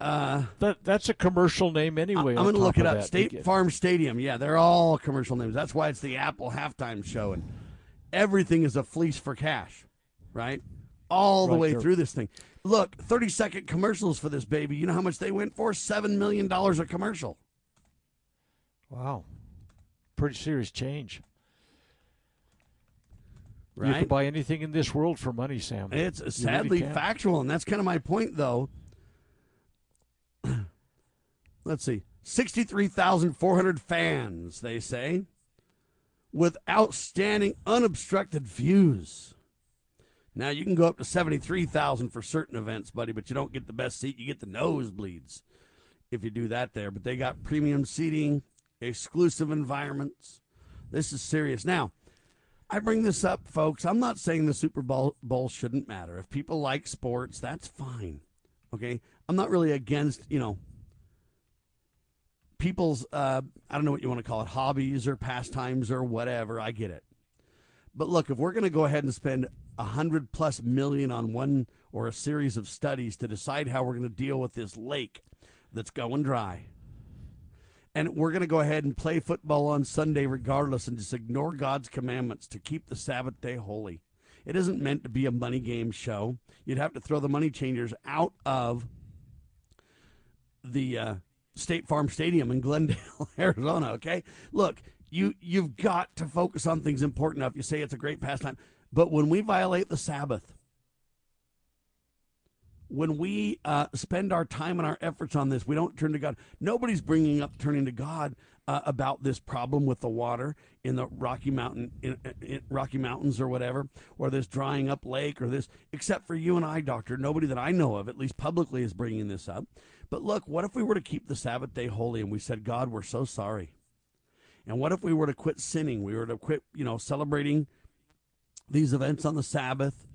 uh, that that's a commercial name anyway. I'm going to look it up. That. State Farm Stadium. Yeah, they're all commercial names. That's why it's the Apple halftime show, and everything is a fleece for cash right? All the right, way sure. through this thing. Look, 30 second commercials for this baby. You know how much they went for? $7 million a commercial. Wow. Pretty serious change. Right? You can buy anything in this world for money, Sam. It's you sadly really factual, and that's kind of my point, though. Let's see. 63,400 fans, they say, with outstanding unobstructed views. Now you can go up to seventy-three thousand for certain events, buddy, but you don't get the best seat. You get the nosebleeds if you do that there. But they got premium seating, exclusive environments. This is serious. Now, I bring this up, folks. I'm not saying the Super Bowl, Bowl shouldn't matter. If people like sports, that's fine. Okay, I'm not really against you know people's uh, I don't know what you want to call it, hobbies or pastimes or whatever. I get it. But look, if we're going to go ahead and spend a hundred plus million on one or a series of studies to decide how we're going to deal with this lake that's going dry, and we're going to go ahead and play football on Sunday regardless and just ignore God's commandments to keep the Sabbath day holy. It isn't meant to be a money game show. You'd have to throw the money changers out of the uh, State Farm Stadium in Glendale, Arizona. Okay, look, you you've got to focus on things important enough. You say it's a great pastime, but when we violate the Sabbath, when we uh, spend our time and our efforts on this, we don't turn to God. Nobody's bringing up turning to God uh, about this problem with the water in the Rocky Mountain, in, in Rocky Mountains or whatever, or this drying up lake or this, except for you and I, Doctor. Nobody that I know of, at least publicly, is bringing this up. But look, what if we were to keep the Sabbath day holy and we said, God, we're so sorry. And what if we were to quit sinning? We were to quit, you know, celebrating these events on the Sabbath.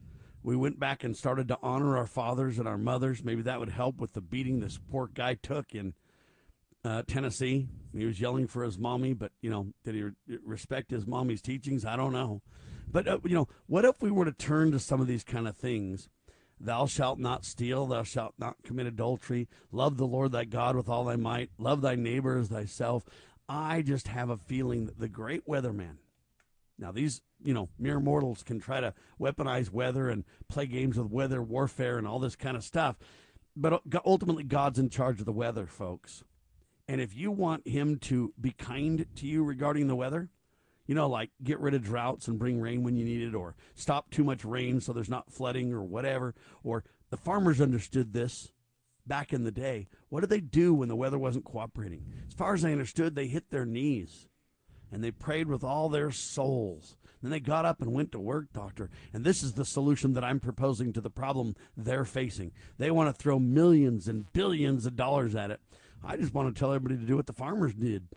We went back and started to honor our fathers and our mothers. Maybe that would help with the beating this poor guy took in uh, Tennessee. He was yelling for his mommy, but, you know, did he re- respect his mommy's teachings? I don't know. But, uh, you know, what if we were to turn to some of these kind of things? Thou shalt not steal, thou shalt not commit adultery, love the Lord thy God with all thy might, love thy neighbor as thyself. I just have a feeling that the great weatherman, now these, you know, mere mortals can try to weaponize weather and play games with weather warfare and all this kind of stuff, but uh, ultimately God's in charge of the weather, folks. And if you want him to be kind to you regarding the weather, you know, like get rid of droughts and bring rain when you need it, or stop too much rain so there's not flooding or whatever, or the farmers understood this back in the day. What did they do when the weather wasn't cooperating? As far as I understood, they hit their knees and they prayed with all their souls. Then they got up and went to work, doctor. And this is the solution that I'm proposing to the problem they're facing. They want to throw millions and billions of dollars at it. I just want to tell everybody to do what the farmers did.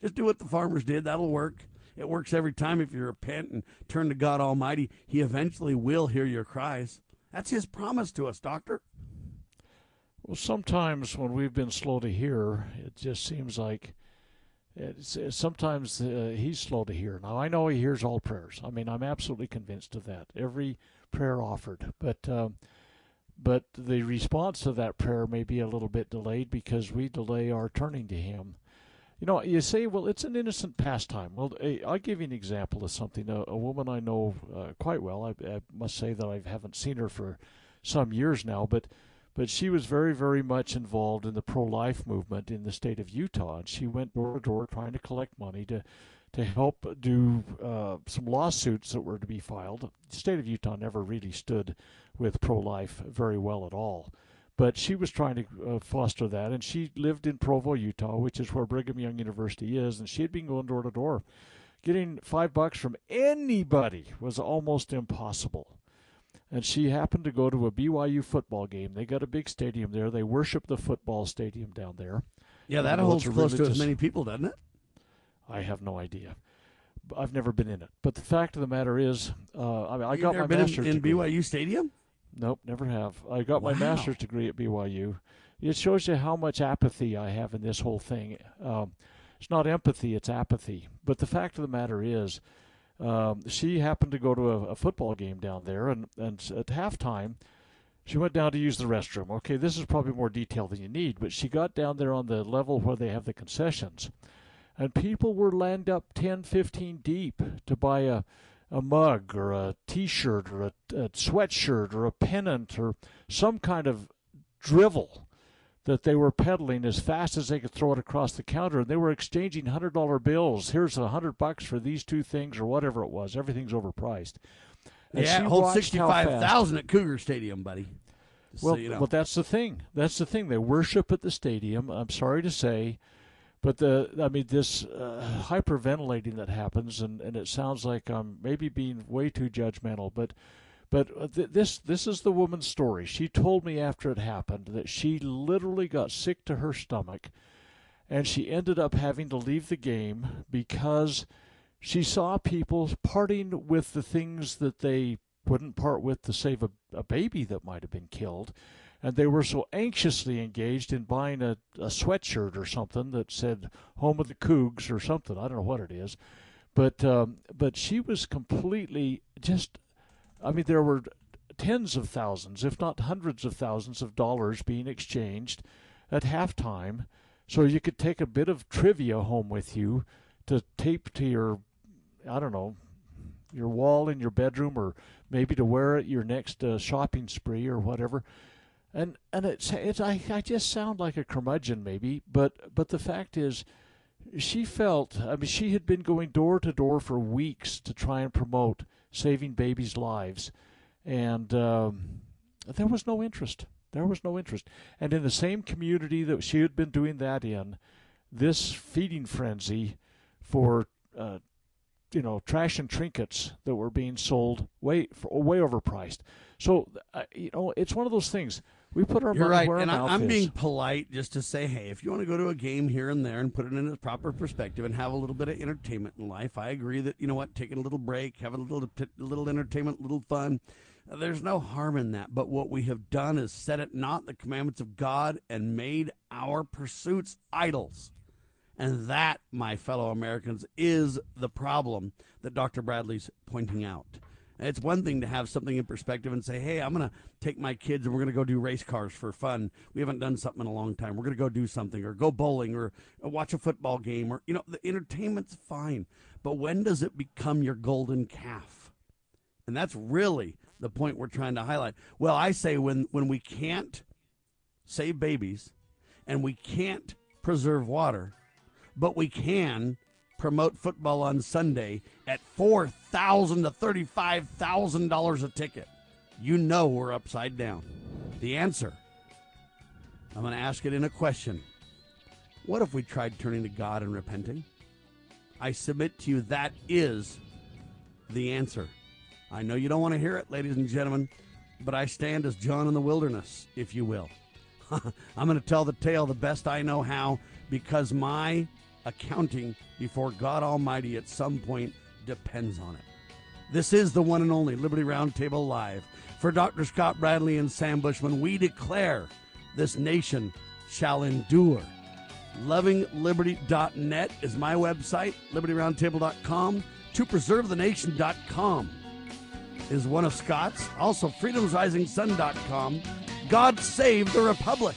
Just do what the farmers did. That'll work. It works every time if you repent and turn to God Almighty. He eventually will hear your cries. That's His promise to us, doctor. Well, sometimes when we've been slow to hear, it just seems like it's, it's sometimes uh, he's slow to hear. Now I know he hears all prayers. I mean, I'm absolutely convinced of that. Every prayer offered, but uh, but the response to that prayer may be a little bit delayed because we delay our turning to Him. You know, you say, well, it's an innocent pastime. Well, I'll give you an example of something. A, a woman I know uh, quite well, I, I, must say that I haven't seen her for some years now, but but she was very, very much involved in the pro-life movement in the state of Utah. And she went door to door trying to collect money to to help do uh, some lawsuits that were to be filed. The state of Utah never really stood with pro-life very well at all. But she was trying to uh, foster that, and she lived in Provo, Utah, which is where Brigham Young University is, and she had been going door to door. Getting five bucks from anybody was almost impossible. And she happened to go to a BYU football game. They got a big stadium there. They worship the football stadium down there. Yeah, that holds close to as many people, doesn't it? I have no idea. I've never been in it. But the fact of the matter is, uh, I, mean, I got my master's in, in BYU Stadium. Nope, never have. I got wow. my master's degree at BYU. It shows you how much apathy I have in this whole thing. Um, it's not empathy, it's apathy. But the fact of the matter is, um, she happened to go to a, a, football game down there, and, and at halftime, she went down to use the restroom. Okay, this is probably more detail than you need, but she got down there on the level where they have the concessions, and people were lined up 10, 15 deep to buy a a mug or a T-shirt or a, a sweatshirt or a pennant or some kind of drivel that they were peddling as fast as they could throw it across the counter. And they were exchanging hundred dollar bills. Here's a hundred bucks for these two things or whatever it was. Everything's overpriced. And yeah hold 65000 at cougar stadium buddy. Well, so you know. well that's the thing. That's the thing. They worship at the stadium i'm sorry to say. But the I mean this uh, hyperventilating that happens, and, and it sounds like I'm maybe being way too judgmental, but but uh, th- this this is the woman's story. She told me after it happened that she literally got sick to her stomach, and she ended up having to leave the game because she saw people parting with the things that they wouldn't part with to save a, a baby that might have been killed and they were so anxiously engaged in buying a, a sweatshirt or something that said "Home of the Cougs" or something. I don't know what it is, but um, but she was completely just. I mean, there were tens of thousands, if not hundreds of thousands, of dollars being exchanged at halftime, so you could take a bit of trivia home with you to tape to your, I don't know, your wall in your bedroom, or maybe to wear at your next uh, shopping spree or whatever. And and it's it's I, I just sound like a curmudgeon maybe, but but the fact is, she felt I mean she had been going door to door for weeks to try and promote saving babies' lives, and um, there was no interest. There was no interest, and in the same community that she had been doing that in, this feeding frenzy for uh, you know trash and trinkets that were being sold way for, way overpriced. So uh, you know it's one of those things we put our You're money right. where and our mouth I'm is. being polite just to say, hey, if you want to go to a game here and there and put it in its proper perspective and have a little bit of entertainment in life, I agree that you know what, taking a little break, having a little little entertainment, little fun. There's no harm in that. But what we have done is set it not the commandments of God and made our pursuits idols. And that, my fellow Americans, is the problem that Dr. Bradley's pointing out. It's one thing to have something in perspective and say, hey, I'm going to take my kids and we're going to go do race cars for fun. We haven't done something in a long time. We're going to go do something or go bowling or uh, watch a football game or, you know, the entertainment's fine. But when does it become your golden calf? And that's really the point we're trying to highlight. Well, I say when, when we can't save babies and we can't preserve water, but we can promote football on Sunday at four thousand to thirty-five thousand dollars a ticket. You know we're upside down. The answer. I'm going to ask it in a question. What if we tried turning to God and repenting? I submit to you that is the answer. I know you don't want to hear it, ladies and gentlemen, but I stand as John in the wilderness, if you will. I'm going to tell the tale the best I know how because my accounting before God Almighty at some point depends on it. This is the one and only Liberty Roundtable Live. For Dr. Scott Bradley and Sam Bushman, we declare this nation shall endure. LovingLiberty.net is my website, LibertyRoundtable.com. ToPreserveTheNation.com is one of Scott's. Also, FreedomsRisingSun.com God save the Republic.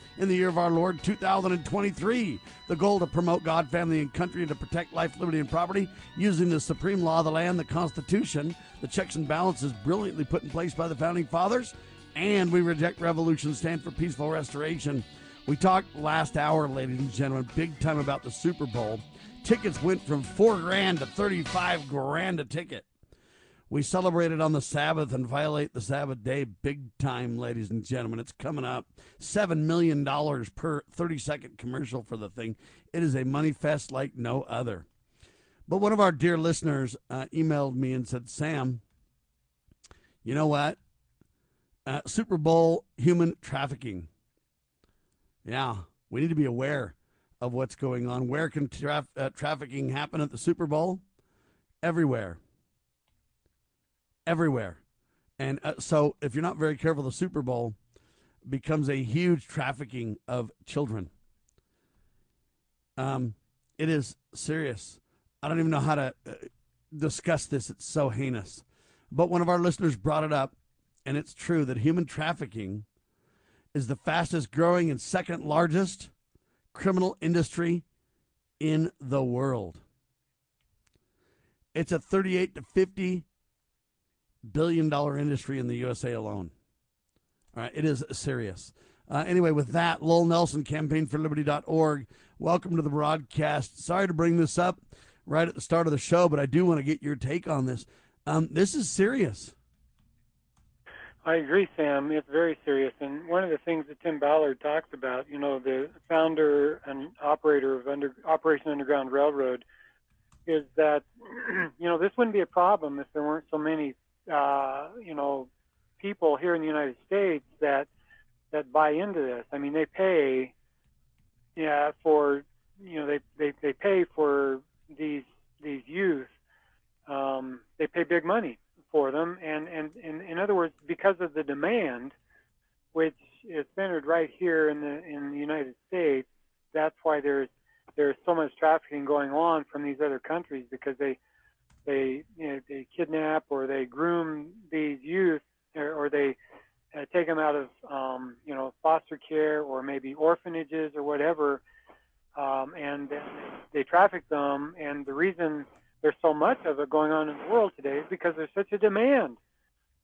in the year of our Lord 2023. The goal to promote God, family, and country and to protect life, liberty, and property using the supreme law of the land, the Constitution, the checks and balances brilliantly put in place by the founding fathers. And we reject revolution, stand for peaceful restoration. We talked last hour, ladies and gentlemen, big time about the Super Bowl. Tickets went from four grand to 35 grand a ticket. We celebrate it on the Sabbath and violate the Sabbath day big time, ladies and gentlemen. It's coming up. $7 million per 30 second commercial for the thing. It is a money fest like no other. But one of our dear listeners uh, emailed me and said, Sam, you know what? Uh, Super Bowl human trafficking. Yeah, we need to be aware of what's going on. Where can traf- uh, trafficking happen at the Super Bowl? Everywhere everywhere. And uh, so, if you're not very careful, the Super Bowl becomes a huge trafficking of children. Um, it is serious. I don't even know how to uh, discuss this. It's so heinous. But one of our listeners brought it up, and it's true that human trafficking is the fastest growing and second largest criminal industry in the world. It's a 38 to 50 billion dollar industry in the USA alone. All right, it is serious. Uh, anyway, with that, Lowell Nelson, campaignforliberty.org. Welcome to the broadcast. Sorry to bring this up right at the start of the show, but I do want to get your take on this. Um, this is serious. I agree, Sam. It's very serious. And one of the things that Tim Ballard talks about, you know, the founder and operator of Under, Operation Underground Railroad, is that, you know, this wouldn't be a problem if there weren't so many uh, you know, people here in the United States that that buy into this. I mean, they pay, yeah, for you know, they they they pay for these these youth. Um, they pay big money for them, and and, and in other words, because of the demand, which is centered right here in the in the United States, that's why there's there's so much trafficking going on from these other countries because they they you know, they kidnap or they groom these youth or, or they uh, take them out of um, you know foster care or maybe orphanages or whatever, um, and they traffic them. And the reason there's so much of it going on in the world today is because there's such a demand.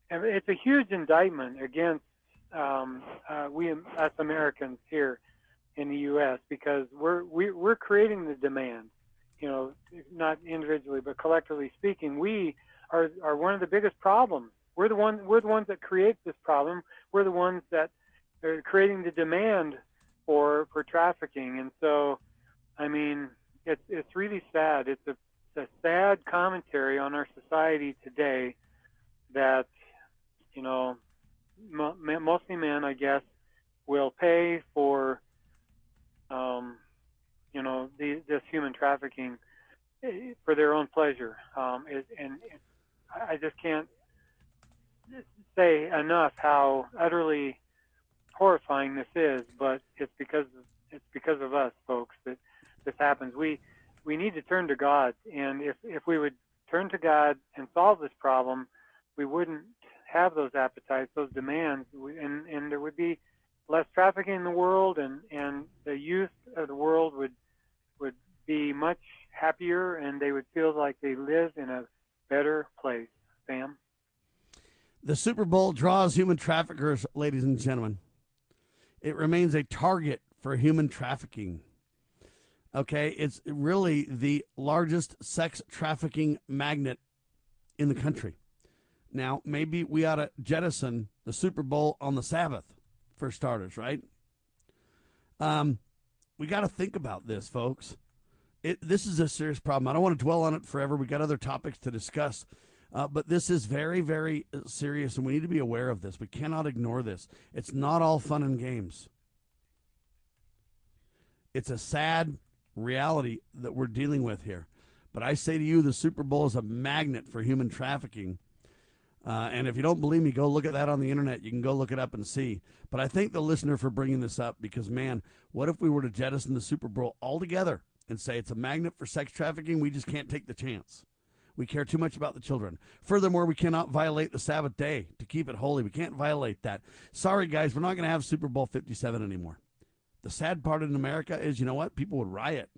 And it's a huge indictment against um, uh, we us Americans here in the U.S. because we're we, we're creating the demand you know, not individually but collectively speaking, we are are one of the biggest problems. We're the one we're the ones that create this problem. We're the ones that are creating the demand for for trafficking. And so, I mean, it's it's really sad. It's a it's a sad commentary on our society today that you know mostly men, I guess, will pay for um, you know, the, this human trafficking eh, for their own pleasure. Um, it, and I just can't say enough how utterly horrifying this is. But it's because it's because of us, folks, that this happens. We we need to turn to God, and if if we would turn to God and solve this problem, we wouldn't have those appetites, those demands, and and there would be less trafficking in the world, and and the youth of the world would be much happier and they would feel like they live in a better place. Sam? The Super Bowl draws human traffickers, ladies and gentlemen. It remains a target for human trafficking. Okay, it's really the largest sex trafficking magnet in the country. Now, maybe we ought to jettison the Super Bowl on the Sabbath for starters, right? Um, we got to think about this, folks. It, this is a serious problem. I don't want to dwell on it forever. We got other topics to discuss. Uh, but this is very, very uh, serious, and we need to be aware of this. We cannot ignore this. It's not all fun and games. It's a sad reality that we're dealing with here. But I say to you, the Super Bowl is a magnet for human trafficking. Uh, and if you don't believe me, go look at that on the internet. You can go look it up and see. But I thank the listener for bringing this up because, man, what if we were to jettison the Super Bowl altogether and say it's a magnet for sex trafficking? We just can't take the chance. We care too much about the children. Furthermore, we cannot violate the Sabbath day to keep it holy. We can't violate that. Sorry, guys, we're not going to have Super Bowl 57 anymore. The sad part in America is, you know what? People would riot.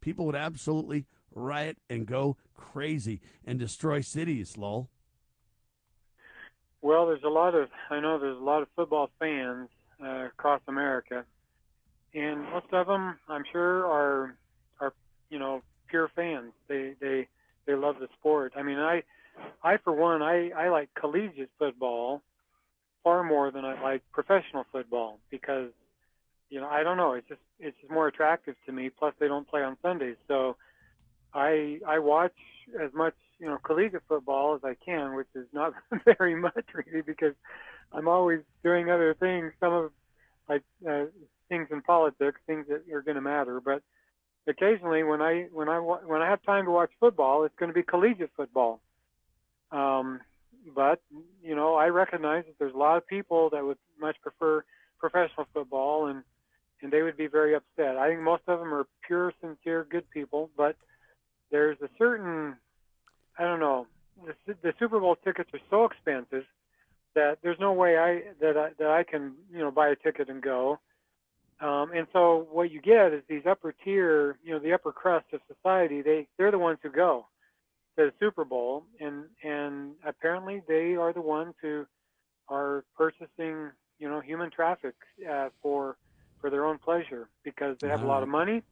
People would absolutely riot and go crazy and destroy cities, lol. Well, there's a lot of I know there's a lot of football fans uh, across America, and most of them, I'm sure, are are you know pure fans. They they they love the sport. I mean, I I for one, I I like collegiate football far more than I like professional football because you know I don't know it's just it's just more attractive to me. Plus, they don't play on Sundays, so I I watch as much you know collegiate football as I can, which is not very much really because I'm always doing other things. Some of like uh, things in politics, things that are going to matter, but occasionally when I when I when I have time to watch football, it's going to be collegiate football. Um, but you know, I recognize that there's a lot of people that would much prefer professional football, and and they would be very upset. I think most of them are pure, sincere, good people, but there's a certain I don't know. The, the Super Bowl tickets are so expensive that there's no way I that I that I can you know buy a ticket and go. Um, and so what you get is these upper tier, you know, the upper crust of society. They they're the ones who go to the Super Bowl, and and apparently they are the ones who are purchasing, you know, human traffic uh, for for their own pleasure because they have a lot of money,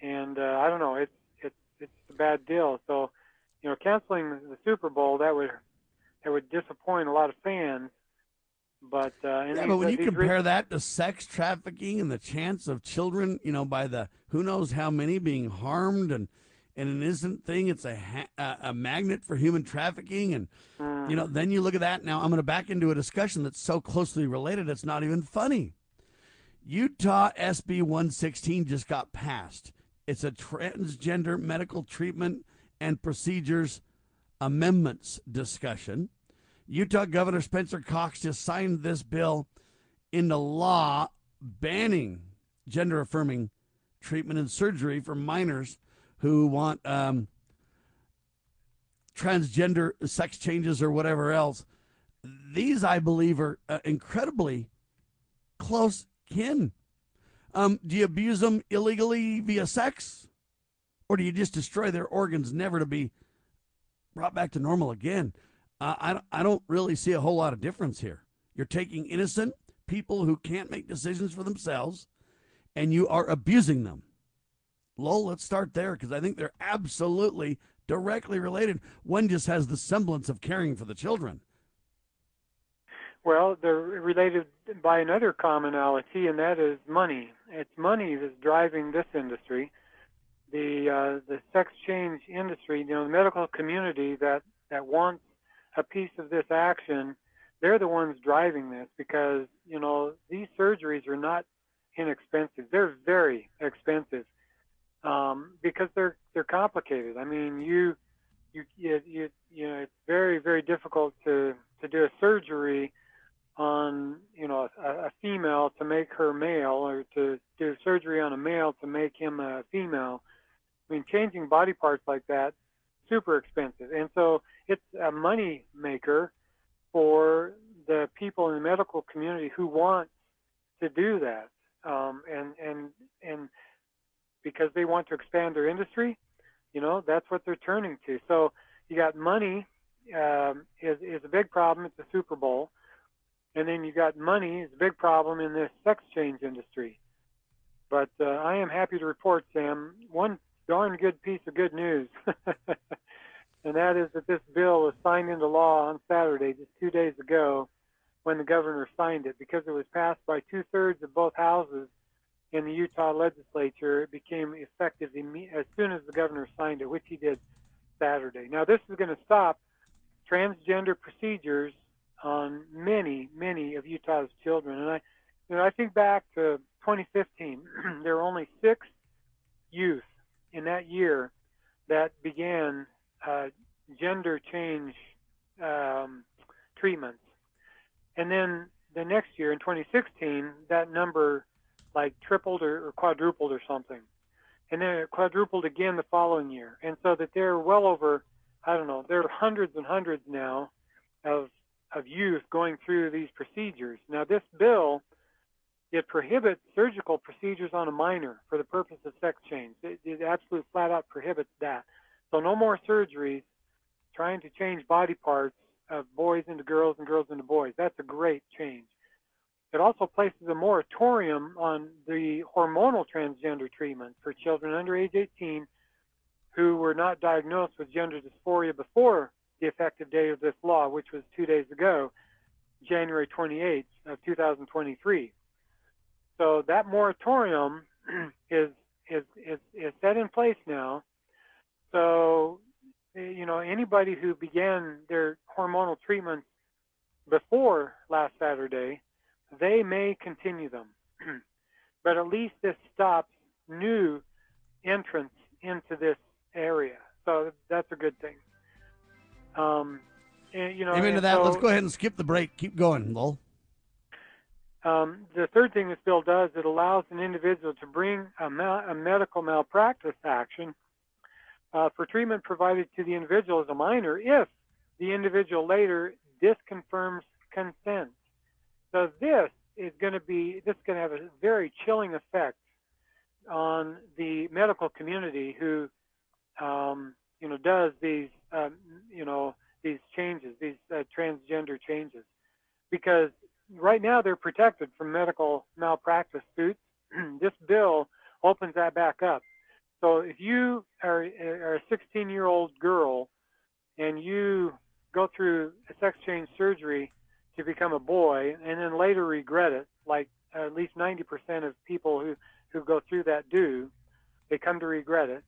and uh, I don't know, it's it's it's a bad deal. So, you know, canceling the Super Bowl that would that would disappoint a lot of fans. But uh, yeah, but when you compare that to sex trafficking and the chance of children, you know, by the who knows how many being harmed and and an innocent thing, it's a ha- a magnet for human trafficking, and mm. you know, then you look at that. Now I'm going to back into a discussion that's so closely related, it's not even funny. Utah SB 116 just got passed. It's a transgender medical treatment and procedures amendments discussion. Utah Governor Spencer Cox just signed this bill into law banning gender affirming treatment and surgery for minors who want um, transgender sex changes or whatever else. These, I believe, are uh, incredibly close kin. Um, do you abuse them illegally via sex? Or do you just destroy their organs never to be brought back to normal again? Uh, I, I don't really see a whole lot of difference here. You're taking innocent people who can't make decisions for themselves and you are abusing them. Lowell, let's start there because I think they're absolutely directly related. One just has the semblance of caring for the children. Well, they're related by another commonality, and that is money. It's money that's driving this industry. The uh, the sex change industry, you know, the medical community that that wants a piece of this action, they're the ones driving this because you know these surgeries are not inexpensive. They're very expensive um, because they're they're complicated. I mean, you you you you, you know it's very very difficult to to do a surgery on you know a, a female to make her male or to do surgery on a male to make him a female. I mean, changing body parts like that super expensive, and so it's a money maker for the people in the medical community who want to do that, um, and and and because they want to expand their industry, you know, that's what they're turning to. So you got money um, is is a big problem at the Super Bowl, and then you got money is a big problem in this sex change industry. But uh, I am happy to report, Sam, one darn good piece of good news, and that is that this bill was signed into law on Saturday, just two days ago, when the governor signed it, because it was passed by two thirds of both houses in the Utah legislature. It became effective as soon as the governor signed it, which he did Saturday. Now, this is going to stop transgender procedures on many, many of Utah's children. And I, you know, I think back to 2015, there were only six youth in that year that began uh, gender change um, treatments. And then the next year, in 2016, that number like tripled or, or quadrupled or something. And then it quadrupled again the following year. And so that there are well over, I don't know, there are hundreds and hundreds now of of youth going through these procedures. Now, this bill it prohibits surgical procedures on a minor for the purpose of sex change. It, it absolutely flat out prohibits that. So no more surgeries trying to change body parts of boys into girls and girls into boys. That's a great change. It also places a moratorium on the hormonal transgender treatment for children under age 18 who were not diagnosed with gender dysphoria before the effective date of this law, which was two days ago, January 28th of 2023. So that moratorium is is is, is set in place now. So you know anybody who began their hormonal treatments before last Saturday, they may continue them. but at least this stops new entrants into this area. So that's a good thing. Um, and, you know, Amen to that. So, Let's go ahead and skip the break. Keep going, Lowell. Um, the third thing this bill does, it allows an individual to bring a, ma- a medical malpractice action uh, for treatment provided to the individual as a minor if the individual later disconfirms consent. So this is going to be, this is going to have a very chilling effect on the medical community who, um, you know, does these, um, you know, these changes, these uh, transgender changes, because right now they're protected from medical malpractice suits. this bill opens that back up. So if you are, are a 16 year old girl and you go through a sex change surgery to become a boy and then later regret it, like at least 90% of people who, who go through that do, they come to regret it,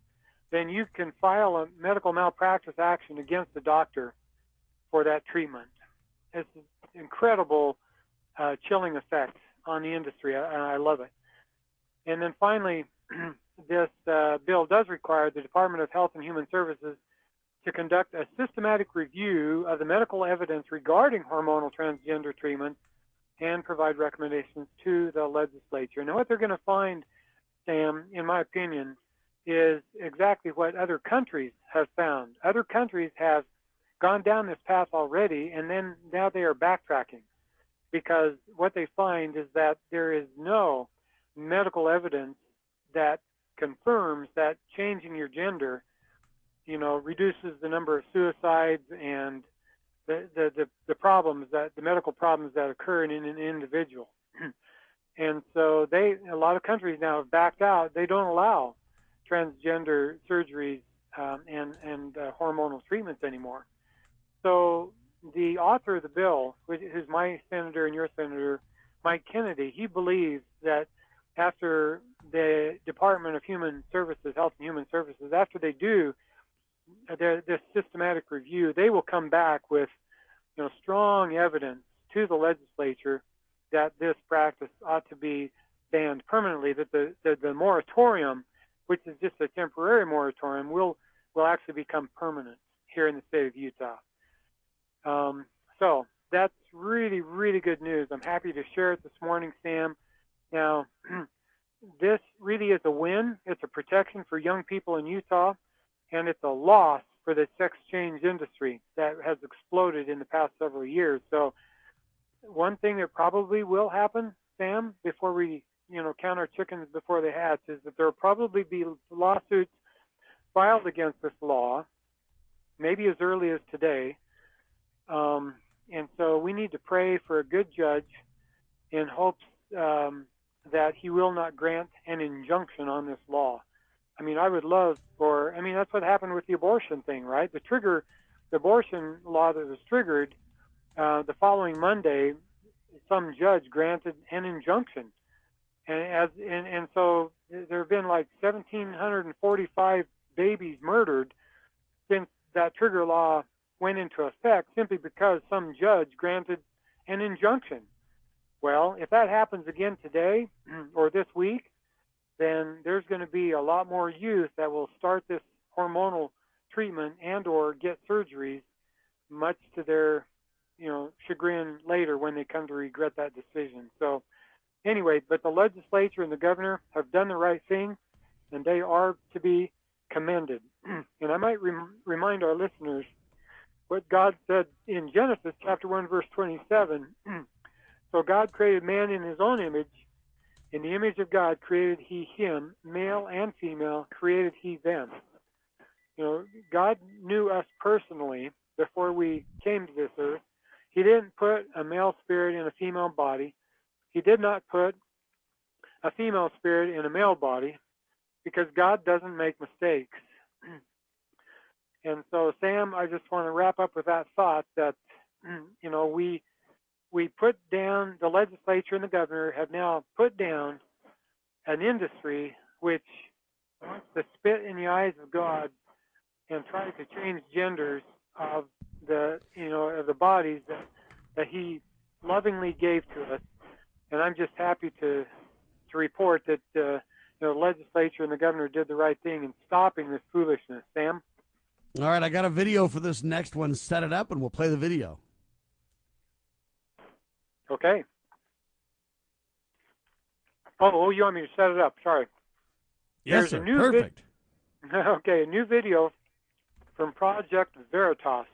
then you can file a medical malpractice action against the doctor for that treatment. It's incredible uh, chilling effect on the industry, I love it. And then finally, this uh, bill does require the Department of Health and Human Services to conduct a systematic review of the medical evidence regarding hormonal transgender treatment and provide recommendations to the legislature. Now, what they're going to find, Sam, in my opinion, is exactly what other countries have found. Other countries have gone down this path already, and then now they are backtracking because what they find is that there is no medical evidence that confirms that changing your gender, you know, reduces the number of suicides and the, the, the, the problems that the medical problems that occur in, an individual. and so they, a lot of countries now have backed out. They don't allow transgender surgeries um, and, and uh, hormonal treatments anymore. So the author of the bill, who's my senator and your senator, Mike Kennedy, he believes that after the Department of Human Services, Health and Human Services, after they do their, this systematic review, they will come back with you know strong evidence to the legislature that this practice ought to be banned permanently. That the, the, the moratorium, which is just a temporary moratorium, will will actually become permanent here in the state of Utah. Um, so that's really, really good news. I'm happy to share it this morning, Sam. Now, this really is a win. It's a protection for young people in Utah, and it's a loss for the sex change industry that has exploded in the past several years. So, one thing that probably will happen, Sam, before we, you know, count our chickens before they hatch, is that there will probably be lawsuits filed against this law, maybe as early as today, um, and so we need to pray for a good judge in hopes um, that he will not grant an injunction on this law. I mean, I would love for, I mean, that's what happened with the abortion thing, right? The trigger, the abortion law that was triggered uh, the following Monday, some judge granted an injunction. and as and, and so there have been like 1,745 babies murdered since that trigger law went into effect, simply because some judge granted an injunction. Well, if that happens again today or this week, then there's going to be a lot more youth that will start this hormonal treatment and or get surgeries much to their you know chagrin later when they come to regret that decision so anyway but the legislature and the governor have done the right thing and they are to be commended and i might rem- remind our listeners what god said in genesis chapter 1 verse 27 so god created man in his own image in the image of god created he him male and female created he them you know, God knew us personally before we came to this earth. He didn't put a male spirit in a female body. He did not put a female spirit in a male body because God doesn't make mistakes. and so, Sam, I just want to wrap up with that thought that, you know, we we put down the legislature and the governor have now put down an industry which wants to spit in the eyes of God and try to change genders of the you know of the bodies that that he lovingly gave to us. And i'm just happy to to report that uh, you know the legislature and the governor did the right thing in stopping this foolishness. Sam all right i got a video for this next one. Set it up and we'll play the video. Okay. Oh, oh you want me to set it up? Sorry. Yes There's sir. a new perfect. Vid- okay a new video from Project Veritas.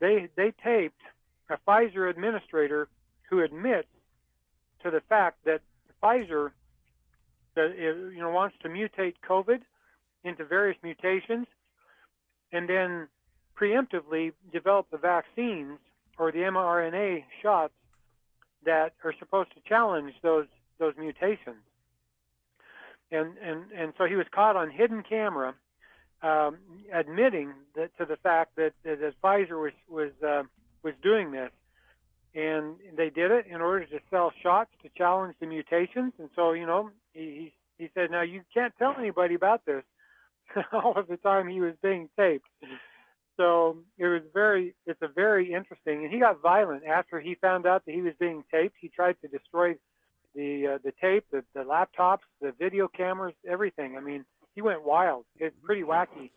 They they taped a Pfizer administrator who admits to the fact that Pfizer that you know wants to mutate COVID into various mutations and then preemptively develop the vaccines or the mRNA shots that are supposed to challenge those those mutations. And and and so he was caught on hidden camera um, admitting that, to the fact that, that, Pfizer was was uh, was doing this, and they did it in order to sell shots to challenge the mutations. And so, you know, he he said, now you can't tell anybody about this. All of the time he was being taped. So it was very, it's a very interesting, and he got violent after he found out that he was being taped. He tried to destroy the uh, the tape, the, the laptops, the video cameras, everything. I mean, he went wild. It's pretty wacky.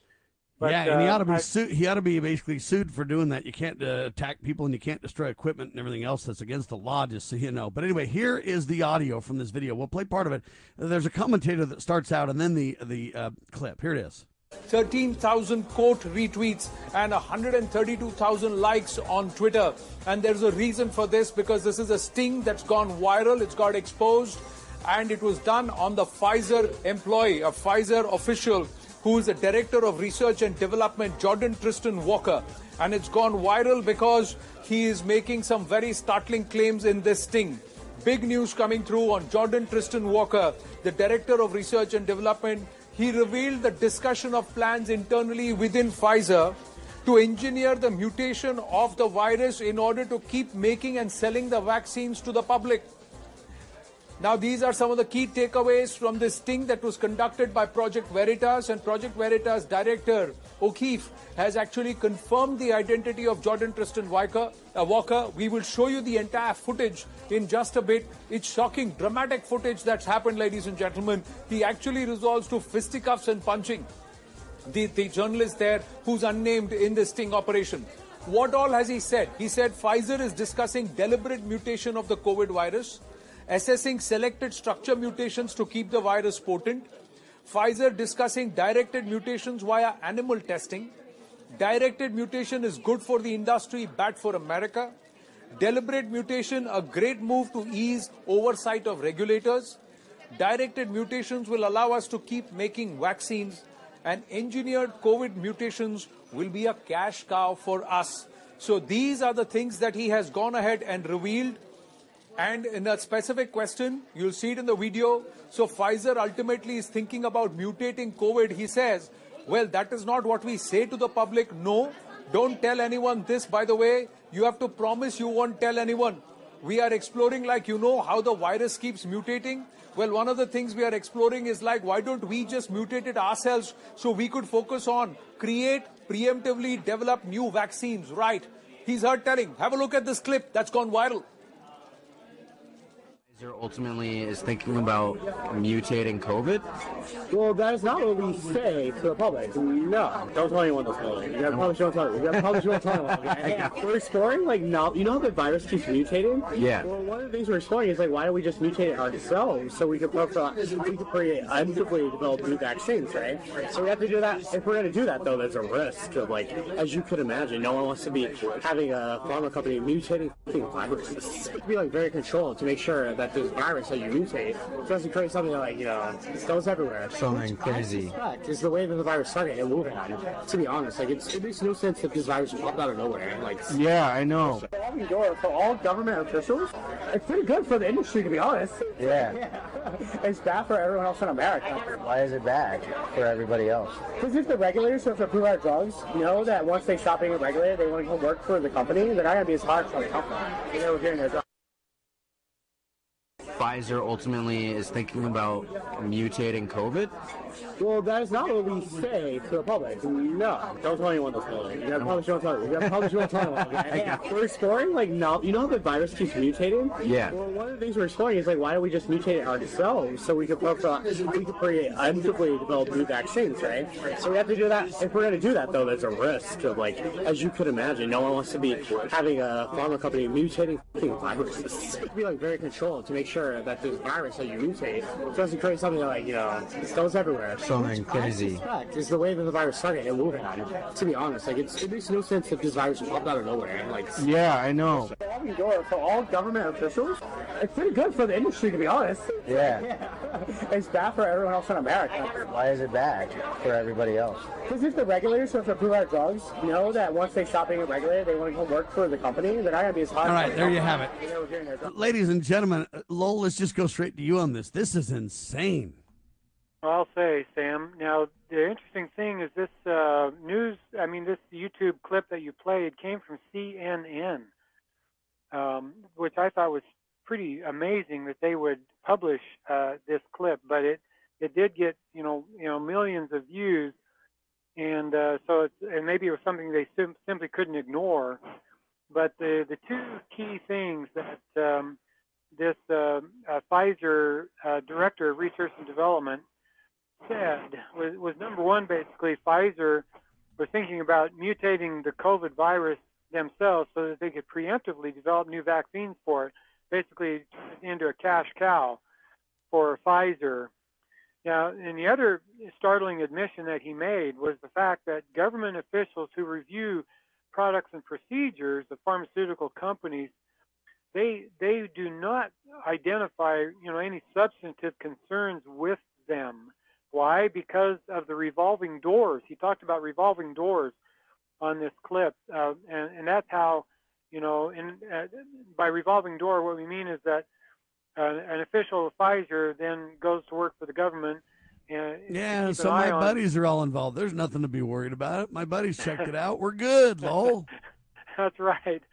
But, yeah, and he ought to uh, be I- sued. He ought to be basically sued for doing that. You can't uh, attack people and you can't destroy equipment and everything else that's against the law. Just so you know. But anyway, here is the audio from this video. We'll play part of it. There's a commentator that starts out, and then the the uh, clip. Here it is. 13,000 quote retweets and 132,000 likes on Twitter. And there's a reason for this because this is a sting that's gone viral, it's got exposed, and it was done on the Pfizer employee, a Pfizer official who is the director of research and development, Jordon Trishton Walker. And it's gone viral because he is making some very startling claims in this sting. Big news coming through on Jordon Trishton Walker, the director of research and development. He revealed the discussion of plans internally within Pfizer to engineer the mutation of the virus in order to keep making and selling the vaccines to the public. Now, these are some of the key takeaways from this sting that was conducted by Project Veritas, and Project Veritas director O'Keefe has actually confirmed the identity of Jordon Trishton Walker. Uh, Walker. We will show you the entire footage in just a bit. It's shocking, dramatic footage that's happened, ladies and gentlemen. He actually resorts to fisticuffs and punching the, the journalist there who's unnamed in this sting operation. What all has he said? He said Pfizer is discussing deliberate mutation of the COVID virus, assessing selected structure mutations to keep the virus potent, Pfizer discussing directed mutations via animal testing. Directed mutation is good for the industry, bad for America. Deliberate mutation, a great move to ease oversight of regulators. Directed mutations will allow us to keep making vaccines, and engineered COVID mutations will be a cash cow for us. So these are the things that he has gone ahead and revealed. And in a specific question, you'll see it in the video. So Pfizer ultimately is thinking about mutating COVID. He says, well, that is not what we say to the public. No, don't tell anyone this, by the way. You have to promise you won't tell anyone. We are exploring, like you know, how the virus keeps mutating. Well, one of the things we are exploring is like, why don't we just mutate it ourselves so we could focus on create, preemptively develop new vaccines, right? He's heard telling. Have a look at this clip that's gone viral. Pfizer ultimately is thinking about mutating COVID. Well, that is not what we say to the public. No, don't tell anyone this. Really. You gotta probably don't tell. You gotta probably don't tell anyone. Okay? We're exploring like now. You know how the virus keeps mutating? Yeah. Well, one of the things we're exploring is like why don't we just mutate it ourselves so we can we can create actively develop new vaccines, right? So we have to do that. If we're gonna do that though, there's a risk of like, as you could imagine, no one wants to be having a pharma company mutating viruses. Be like very controlled to make sure that this virus that you mutate doesn't create something that, like you know it goes everywhere. Something crazy. Is the way that the virus started and moving on. To be honest, like it's, it makes no sense that this virus popped out of nowhere. Like Yeah, I know. open door for all government officials. It's pretty good for the industry, to be honest. Yeah. It's bad for everyone else in America. Why is it bad for everybody else? Because if the regulators who have to approve our drugs know that once they stop being regulated, they want to go work for the company, they're not going to be as hard for the company. They were getting their drugs. Pfizer ultimately is thinking about mutating COVID. Well, that is not what we say to the public. No, don't tell anyone this. Really. You gotta probably don't tell. You gotta don't tell anyone. We're exploring like now. You know how the virus keeps mutating? Yeah. Well, one of the things we're exploring is like why don't we just mutate it ourselves so we can we can create actively develop new vaccines, right? So we have to do that. If we're gonna do that though, there's a risk of like, as you could imagine, no one wants to be having a pharma company mutating viruses. Be like very controlled to make sure that this virus that you mutate doesn't create something like you know it goes everywhere. Something crazy. Is the way that the virus started and moving on. To be honest, like it's, it makes no sense if this virus popped out of nowhere. Like Yeah, I know. open door for all government officials. It's pretty good for the industry, to be honest. Yeah. It's bad for everyone else in America. Why is it bad for everybody else? Because if the regulators who have to approve our drugs know that once they stop being regulated, they want to go work for the company, they're not going to be as hard. All for right, there you have it. They were getting their drugs. Ladies and gentlemen, Lowell, let's just go straight to you on this. This is insane. I'll say, Sam. Now, the interesting thing is this uh, news. I mean, this YouTube clip that you played came from CNN, um, which I thought was pretty amazing that they would publish uh, this clip. But it it did get you know you know millions of views, and uh, so it's and maybe it was something they sim- simply couldn't ignore. But the the two key things that um, this uh, uh, Pfizer uh, director of research and development said was, was number one, basically, Pfizer was thinking about mutating the COVID virus themselves so that they could preemptively develop new vaccines for it, basically into a cash cow for Pfizer. Now, and the other startling admission that he made was the fact that government officials who review products and procedures of pharmaceutical companies they they do not identify you know any substantive concerns with them why because of the revolving doors he talked about revolving doors on this clip uh, and, and that's how you know in uh, by revolving door what we mean is that uh, an official of Pfizer then goes to work for the government and Yeah, keep so my buddies are all involved. There's nothing to be worried about. My buddies checked it out. We're good, Lowell. That's right.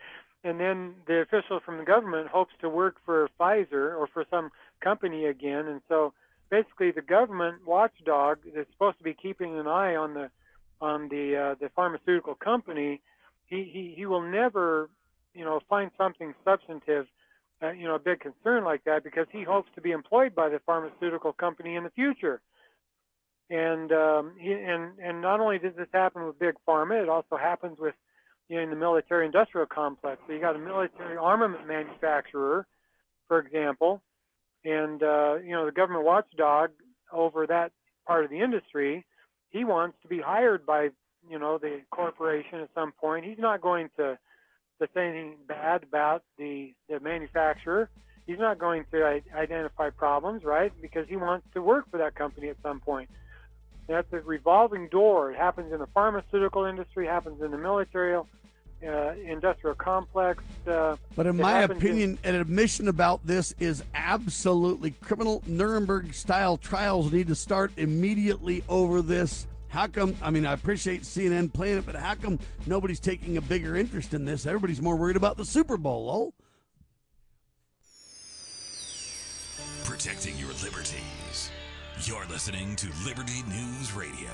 And then the official from the government hopes to work for Pfizer or for some company again. And so basically, the government watchdog that's supposed to be keeping an eye on the on the uh, the pharmaceutical company, he, he he will never, you know, find something substantive, uh, you know, a big concern like that because he hopes to be employed by the pharmaceutical company in the future. And um, he, and and not only does this happen with big pharma, it also happens with you know, in the military industrial complex. So you got a military armament manufacturer, for example, and uh, you know the government watchdog over that part of the industry. He wants to be hired by you know the corporation at some point. He's not going to to say anything bad about the the manufacturer. He's not going to identify problems, right? Because he wants to work for that company at some point. That's a revolving door. It happens in the pharmaceutical industry, happens in the military uh, industrial complex. Uh, But in my happens in- opinion, an admission about this is absolutely criminal. Nuremberg style trials need to start immediately over this. How come? I mean, I appreciate CNN playing it, but how come nobody's taking a bigger interest in this? Everybody's more worried about the Super Bowl, lol. protecting your liberties. You're listening to Liberty News Radio.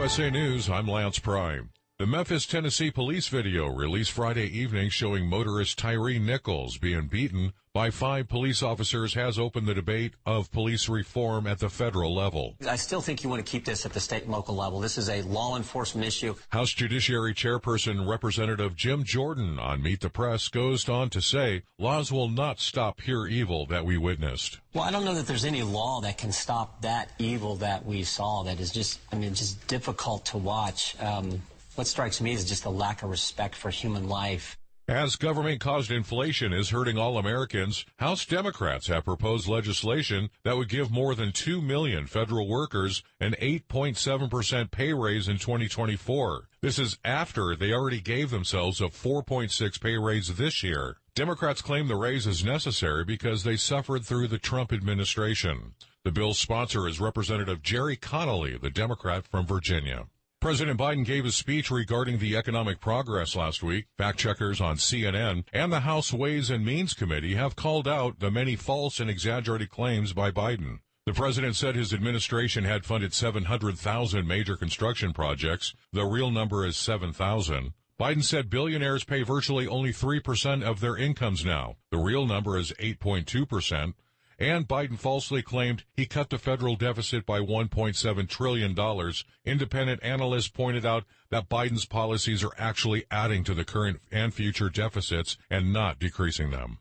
USA News, I'm Lance Prime. The Memphis, Tennessee police video released Friday evening showing motorist Tyre Nichols being beaten by five police officers has opened the debate of police reform at the federal level. I still think you want to keep this at the state and local level. This is a law enforcement issue. House Judiciary Chairperson Representative Jim Jordan on Meet the Press goes on to say laws will not stop pure evil that we witnessed. Well, I don't know that there's any law that can stop that evil that we saw that is just, I mean, just difficult to watch. Um, what strikes me is just a lack of respect for human life. As government caused inflation is hurting all Americans, House Democrats have proposed legislation that would give more than 2 million federal workers an 8.7% pay raise in 2024. This is after they already gave themselves a 4.6 pay raise this year. Democrats claim the raise is necessary because they suffered through the Trump administration. The bill's sponsor is Representative Gerry Connolly, the Democrat from Virginia. President Biden gave a speech regarding the economic progress last week. Fact checkers on CNN and the House Ways and Means Committee have called out the many false and exaggerated claims by Biden. The president said his administration had funded 700,000 major construction projects. The real number is 7,000. Biden said billionaires pay virtually only 3% of their incomes now. The real number is 8.2% and Biden falsely claimed he cut the federal deficit by $1.7 trillion. Independent analysts pointed out that Biden's policies are actually adding to the current and future deficits and not decreasing them.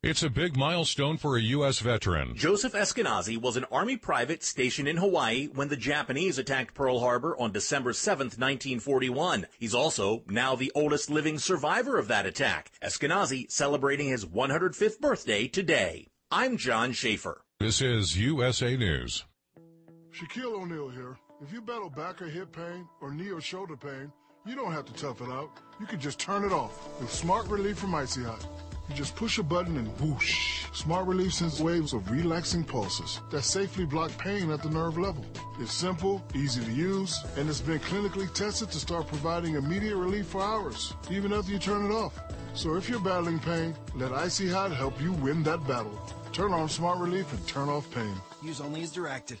It's a big milestone for a U.S. veteran. Joseph Eskenazi was an Army private stationed in Hawaii when the Japanese attacked Pearl Harbor on December 7, 1941. He's also now the oldest living survivor of that attack. Eskenazi celebrating his 105th birthday today. I'm John Schaefer. This is USA News. Shaquille O'Neal here. If you battle back or hip pain or knee or shoulder pain, you don't have to tough it out. You can just turn it off with Smart Relief from Icy Hot. You just push a button and whoosh. Smart Relief sends waves of relaxing pulses that safely block pain at the nerve level. It's simple, easy to use, and it's been clinically tested to start providing immediate relief for hours, even after you turn it off. So if you're battling pain, let Icy Hot help you win that battle. Turn on Smart Relief and turn off pain. Use only as directed.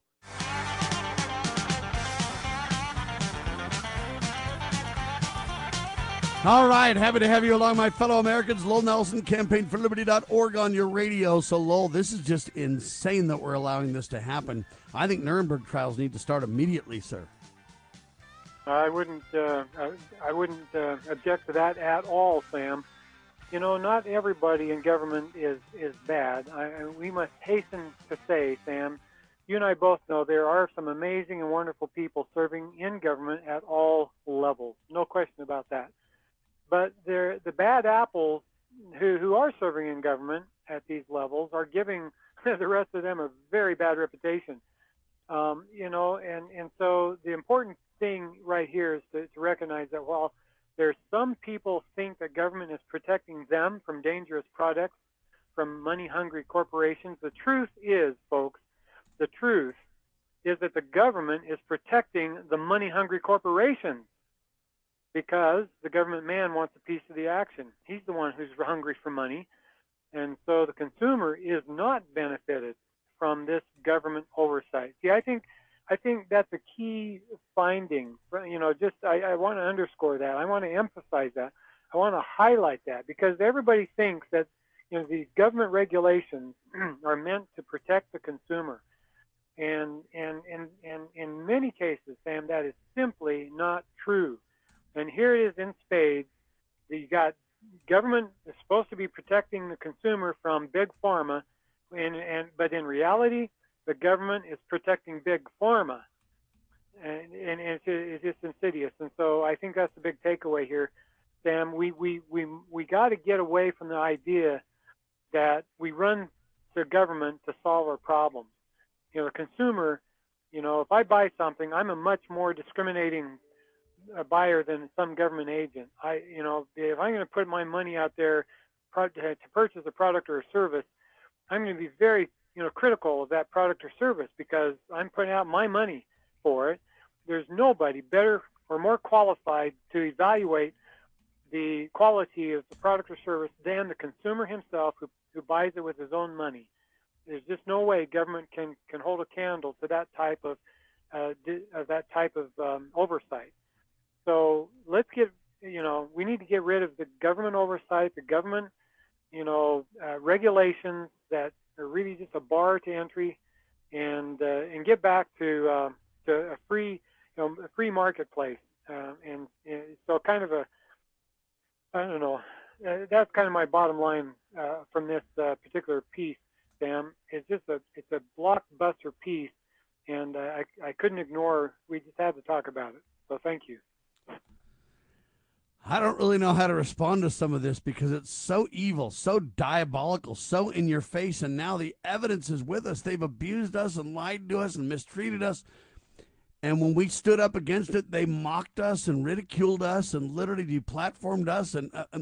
All right, happy to have you along, my fellow Americans. Lowell Nelson, campaignforliberty.org on your radio. So, Lowell, this is just insane that we're allowing this to happen. I think Nuremberg trials need to start immediately, sir. I wouldn't. Uh, I, wouldn't uh, object to that at all, Sam. You know, not everybody in government is is bad. I, we must hasten to say, Sam, you and I both know there are some amazing and wonderful people serving in government at all levels. No question about that. But the bad apples who, who are serving in government at these levels are giving the rest of them a very bad reputation. Um, you know, and, and so the important thing right here is to, to recognize that while there's some people think that government is protecting them from dangerous products, from money-hungry corporations, the truth is, folks, the truth is that the government is protecting the money-hungry corporations because the government man wants a piece of the action. He's the one who's hungry for money. And so the consumer is not benefited from this government oversight. See, I think I think that's a key finding. You know, just I, I want to underscore that. I want to emphasize that. I want to highlight that because everybody thinks that you know these government regulations are meant to protect the consumer. And and and and in many cases, Sam, that is simply not true. And here it is in spades. You got government is supposed to be protecting the consumer from big pharma, and, and but in reality, the government is protecting big pharma, and, and it's, it's just insidious. And so I think that's the big takeaway here. Sam, we we we we got to get away from the idea that we run to government to solve our problems. You know, the consumer, you know, if I buy something, I'm a much more discriminating uh, buyer than some government agent. I, you know, if I'm going to put my money out there to purchase a product or a service, I'm going to be very, you know, critical of that product or service because I'm putting out my money for it. There's nobody better or more qualified to evaluate the quality of the product or service than the consumer himself who, who buys it with his own money. There's just no way government can, can hold a candle to that type of uh, uh, that type of um, oversight. So let's get you know we need to get rid of the government oversight, the government you know uh, regulations that are really just a bar to entry, and uh, and get back to uh, to a free you know a free marketplace. Uh, and, and so kind of a I don't know. Uh, that's kind of my bottom line uh, from this particular piece, Sam. It's just a it's a blockbuster piece, and I I couldn't ignore. We just had to talk about it. So thank you. I don't really know how to respond to some of this because it's so evil, so diabolical, so in your face, and now the evidence is with us. They've abused us and lied to us and mistreated us. And when we stood up against it, they mocked us and ridiculed us and literally deplatformed us. And uh,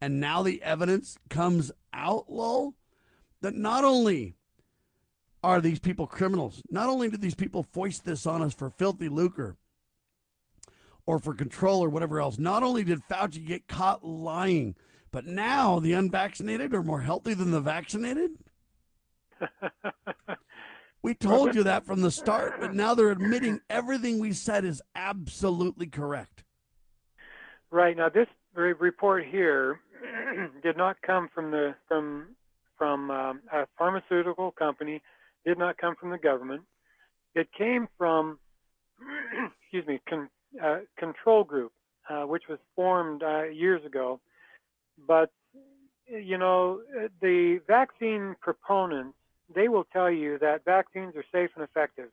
and now the evidence comes out, lol, that not only are these people criminals, not only did these people foist this on us for filthy lucre or for control or whatever else, not only did Fauci get caught lying, but now the unvaccinated are more healthy than the vaccinated. We told you that from the start, but now they're admitting everything we said is absolutely correct. Right now, this report here did not come from the from from um, a pharmaceutical company, did not come from the government. It came from, excuse me, con, uh, control group, uh, which was formed uh, years ago. But you know, the vaccine proponents they will tell you that vaccines are safe and effective.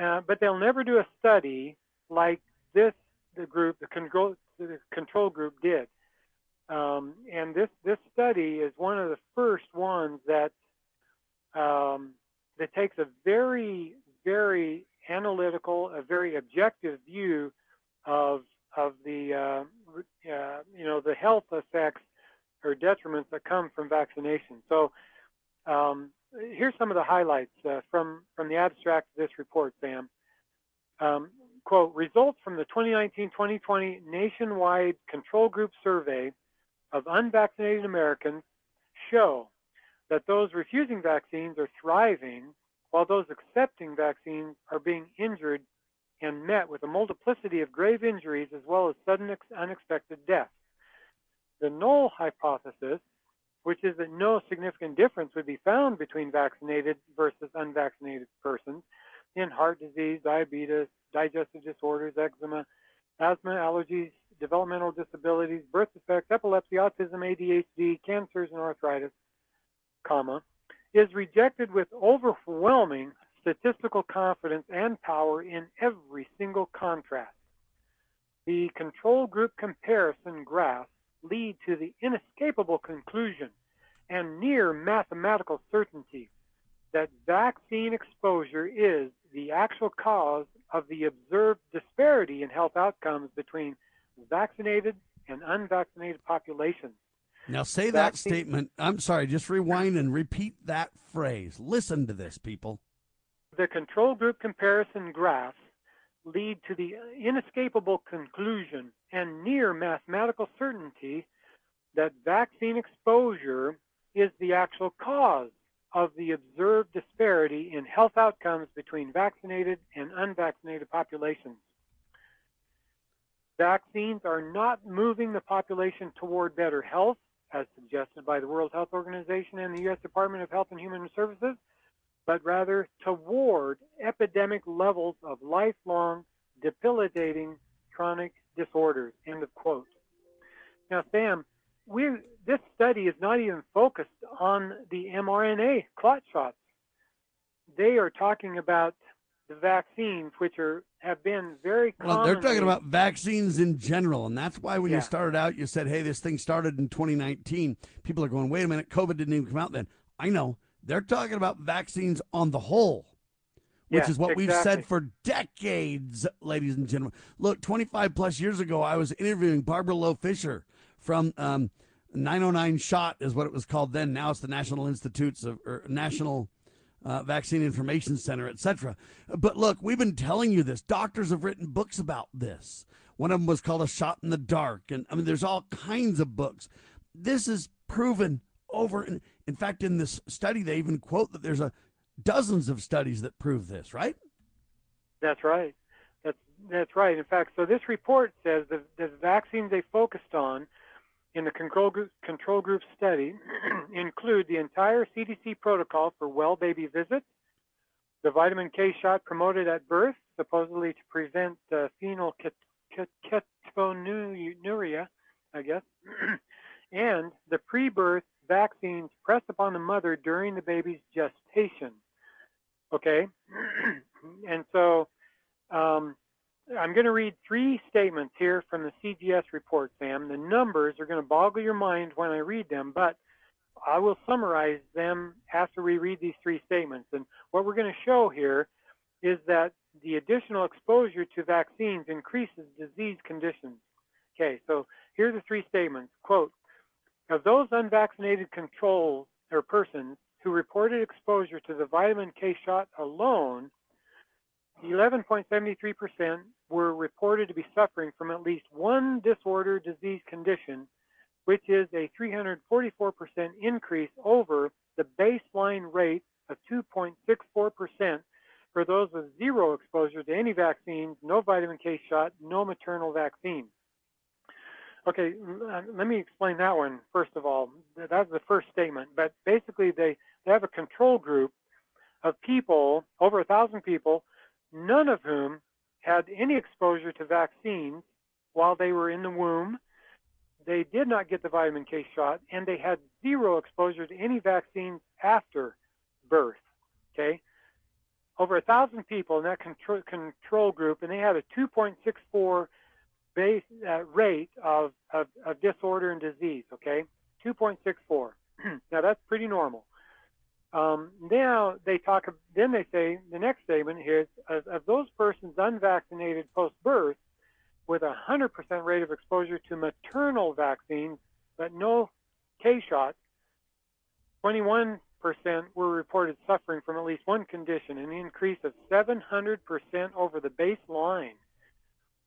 Uh, but they'll never do a study like this, the group, the control, the control group did. Um, and this, this study is one of the first ones that, um, that takes a very, very analytical, a very objective view of, of the, uh, uh, you know, the health effects or detriments that come from vaccination. So um, here's some of the highlights uh, from, from the abstract of this report, Sam. Um, quote, results from the 2019-2020 nationwide control group survey of unvaccinated Americans show that those refusing vaccines are thriving while those accepting vaccines are being injured and met with a multiplicity of grave injuries as well as sudden unexpected death. The null hypothesis which is that no significant difference would be found between vaccinated versus unvaccinated persons in heart disease, diabetes, digestive disorders, eczema, asthma, allergies, developmental disabilities, birth defects, epilepsy, autism, ADHD, cancers, and arthritis, comma, is rejected with overwhelming statistical confidence and power in every single contrast. The control group comparison graphs lead to the inescapable conclusion and near mathematical certainty that vaccine exposure is the actual cause of the observed disparity in health outcomes between vaccinated and unvaccinated populations. Now, say Vaccine- that statement. I'm sorry, just rewind and repeat that phrase. Listen to this, people. The control group comparison graphs lead to the inescapable conclusion and near mathematical certainty that vaccine exposure is the actual cause of the observed disparity in health outcomes between vaccinated and unvaccinated populations. Vaccines are not moving the population toward better health, as suggested by the World Health Organization and the U.S. Department of Health and Human Services, but rather toward epidemic levels of lifelong, debilitating chronic disorders. End of quote. Now, Sam, we this study is not even focused on the mRNA clot shots. They are talking about the vaccines, which are have been very Well, they're talking about vaccines in general, and that's why when Yeah. you started out, you said, "Hey, this thing started in 2019." People are going, "Wait a minute, COVID didn't even come out then." I know they're talking about vaccines on the whole, which Yeah, is what we've said for decades, ladies and gentlemen. Look, 25 plus years ago, I was interviewing Barbara Loe Fisher from um, 909 Shot, is what it was called then. Now it's the National Institutes of or National uh, Vaccine Information Center, etc. But look, we've been telling you this. Doctors have written books about this. One of them was called A Shot in the Dark, and I mean, there's all kinds of books. This is proven over. In, in fact, in this study, they even quote that there's a dozens of studies that prove this. Right? That's right. That's that's right. In fact, so this report says that the vaccines they focused on in the control group, control group study include the entire CDC protocol for well baby visits, the vitamin K shot promoted at birth, supposedly to prevent uh, phenylketonuria, I guess, and the pre-birth vaccines pressed upon the mother during the baby's gestation. Okay, and so um, I'm going to read three statements here from the CGS report, Sam. The numbers are going to boggle your mind when I read them, but I will summarize them after we read these three statements. And what we're going to show here is that the additional exposure to vaccines increases disease conditions. Okay, so here are the three statements. Quote, of those unvaccinated controls or persons who reported exposure to the vitamin K shot alone, 11.73% were reported to be suffering from at least one disorder disease condition, which is a 344% increase over the baseline rate of 2.64% for those with zero exposure to any vaccines, no vitamin K shot, no maternal vaccine. Okay, let me explain that one first of all. That's the first statement. But basically, they, they have a control group of people, over a thousand people, none of whom had any exposure to vaccines while they were in the womb. They did not get the vitamin K shot, and they had zero exposure to any vaccines after birth. Okay, over a thousand people in that control, control group, and they had a 2.64 base uh, rate of, of, of disorder and disease. Okay, 2.64. now that's pretty normal. Um, now they talk. Then they say the next statement here is of, of those persons unvaccinated post-birth with a 100% rate of exposure to maternal vaccines, but no K shots. 21% were reported suffering from at least one condition, an increase of 700% over the baseline.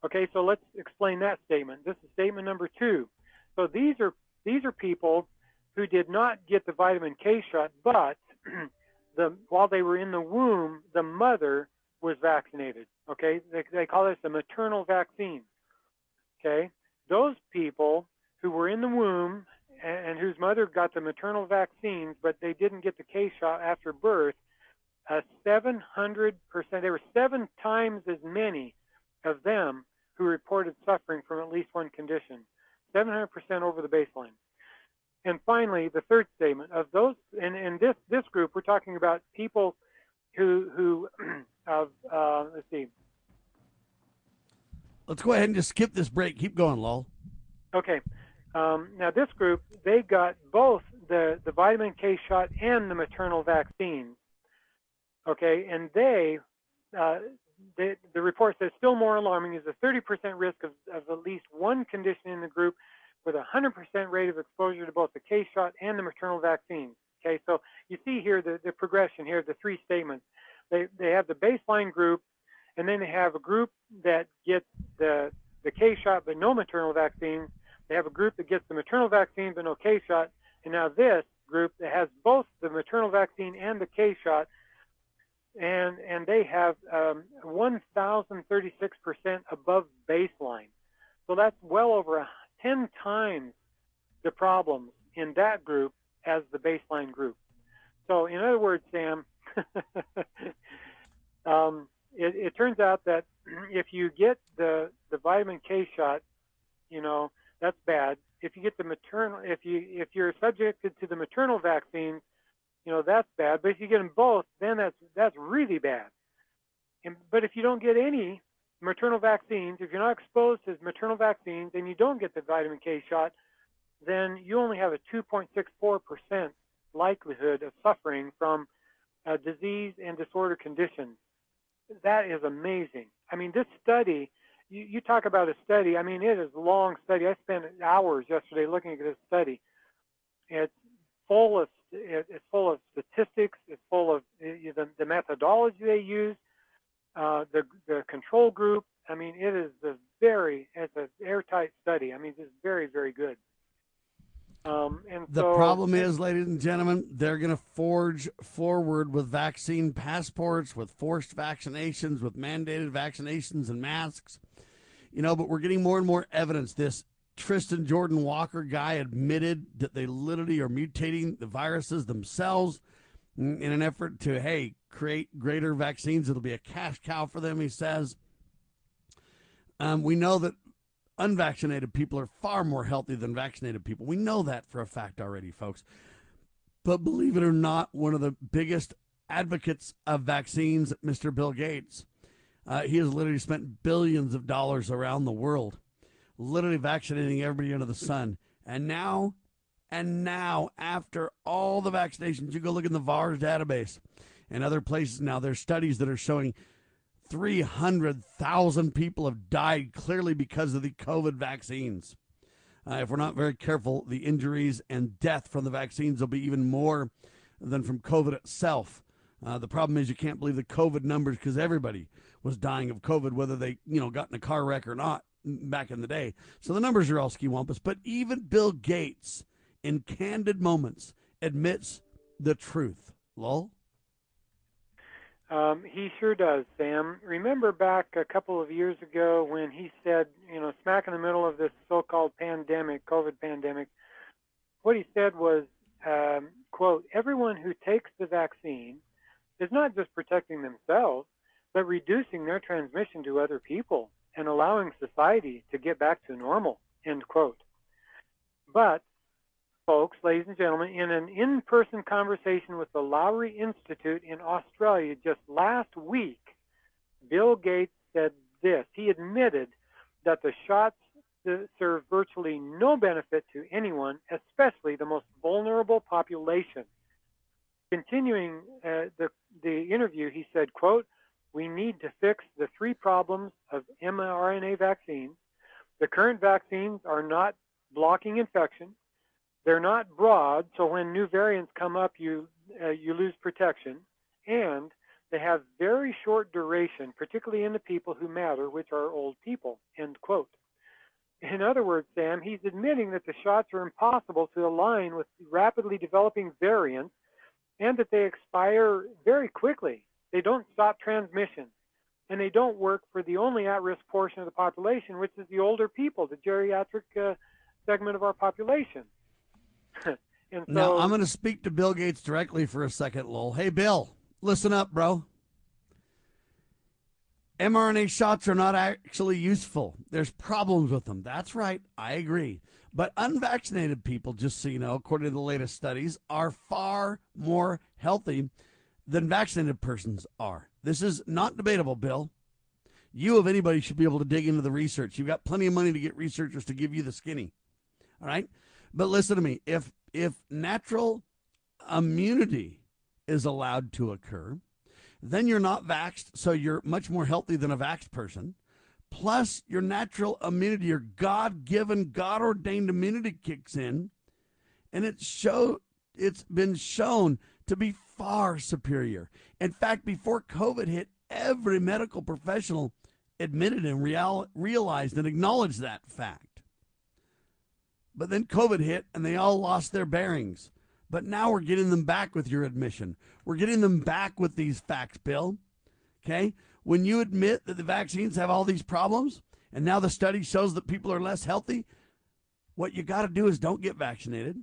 Okay, so let's explain that statement. This is statement number two. So these are these are people who did not get the vitamin K shot, but the while they were in the womb, the mother was vaccinated. Okay, they, they call this the maternal vaccine. Okay, those people who were in the womb and, and whose mother got the maternal vaccines, but they didn't get the K shot after birth, a 700 percent. There were seven times as many of them who reported suffering from at least one condition, 700% over the baseline. And finally, the third statement of those, and in this this group, we're talking about people who who of uh, let's see, Let's go ahead and just skip this break. Keep going, Lowell. Okay. Um, now this group, they got both the, the vitamin K shot and the maternal vaccine. Okay, and they, uh, they the report says still more alarming is a 30% risk of, of at least one condition in the group with a 100% rate of exposure to both the K shot and the maternal vaccines. Okay, so you see here the, the progression here, the three statements. They, they have the baseline group, and then they have a group that gets the, the K shot but no maternal vaccines. They have a group that gets the maternal vaccine but no K shot. And now this group that has both the maternal vaccine and the K shot, and and they have um, 1,036% above baseline. So that's well over 10 times the problems in that group as the baseline group. So in other words, Sam, um, it, it turns out that if you get the the vitamin K shot, you know that's bad. If you get the maternal, if you if you're subjected to the maternal vaccine, you know that's bad. But if you get them both, then that's that's really bad. And, but if you don't get any maternal vaccines, if you're not exposed to maternal vaccines and you don't get the vitamin K shot, then you only have a 2.64% likelihood of suffering from uh, disease and disorder conditions. That is amazing. I mean, this study, you, you talk about a study, I mean, it is a long study. I spent hours yesterday looking at this study. It's full of it's full of statistics. It's full of the, the methodology they use, uh, the the control group. I mean, it is a very it's an airtight study. I mean, it's very very good. Um, and the so, problem is, ladies and gentlemen, they're going to forge forward with vaccine passports, with forced vaccinations, with mandated vaccinations and masks. You know, but we're getting more and more evidence. This Tristan Jordan Walker guy admitted that they literally are mutating the viruses themselves in an effort to, hey, create greater vaccines. It'll be a cash cow for them, he says. Um, we know that unvaccinated people are far more healthy than vaccinated people. We know that for a fact already, folks. But believe it or not, one of the biggest advocates of vaccines, Mr. Bill Gates, uh, he has literally spent billions of dollars around the world, literally vaccinating everybody under the sun. And now, and now, after all the vaccinations, you go look in the VAERS database and other places now, there's studies that are showing 300,000 people have died clearly because of the COVID vaccines. Uh, if we're not very careful, the injuries and death from the vaccines will be even more than from COVID itself. Uh, the problem is you can't believe the COVID numbers because everybody was dying of COVID, whether they you know got in a car wreck or not back in the day. So the numbers are all ski wampus. But even Bill Gates, in candid moments, admits the truth. Lowell. Um, he sure does, Sam. Remember back a couple of years ago when he said, you know, smack in the middle of this so-called pandemic, COVID pandemic, what he said was, um, quote, everyone who takes the vaccine is not just protecting themselves, but reducing their transmission to other people and allowing society to get back to normal, end quote. But folks, ladies and gentlemen, in an in person conversation with the Lowy Institute in Australia just last week, Bill Gates said this. He admitted that the shots serve virtually no benefit to anyone, especially the most vulnerable population. Continuing uh, the, the interview, he said, quote, we need to fix the three problems of mRNA vaccines. The current vaccines are not blocking infection. They're not broad, so when new variants come up, you uh, you lose protection, and they have very short duration, particularly in the people who matter, which are old people. End quote. In other words, Sam, he's admitting that the shots are impossible to align with rapidly developing variants and that they expire very quickly. They don't stop transmission and they don't work for the only at risk portion of the population, which is the older people, the geriatric uh, segment of our population. so, now I'm going to speak to Bill Gates directly for a second, Lowell. Hey, Bill, listen up, bro. mRNA shots are not actually useful. There's problems with them. That's right. I agree. But unvaccinated people, just so you know, according to the latest studies, are far more healthy than vaccinated persons are. This is not debatable, Bill. You, of anybody, should be able to dig into the research. You've got plenty of money to get researchers to give you the skinny. All right? But listen to me. If if natural immunity is allowed to occur, then you're not vaxxed, so you're much more healthy than a vaxxed person. Plus, your natural immunity, your God given, God ordained immunity kicks in, and it's show it's been shown to be far superior. In fact, before COVID hit, every medical professional admitted and real, realized and acknowledged that fact. But then COVID hit and they all lost their bearings. But now we're getting them back with your admission. We're getting them back with these facts, Bill. Okay? When you admit that the vaccines have all these problems and now the study shows that people are less healthy, what you got to do is don't get vaccinated.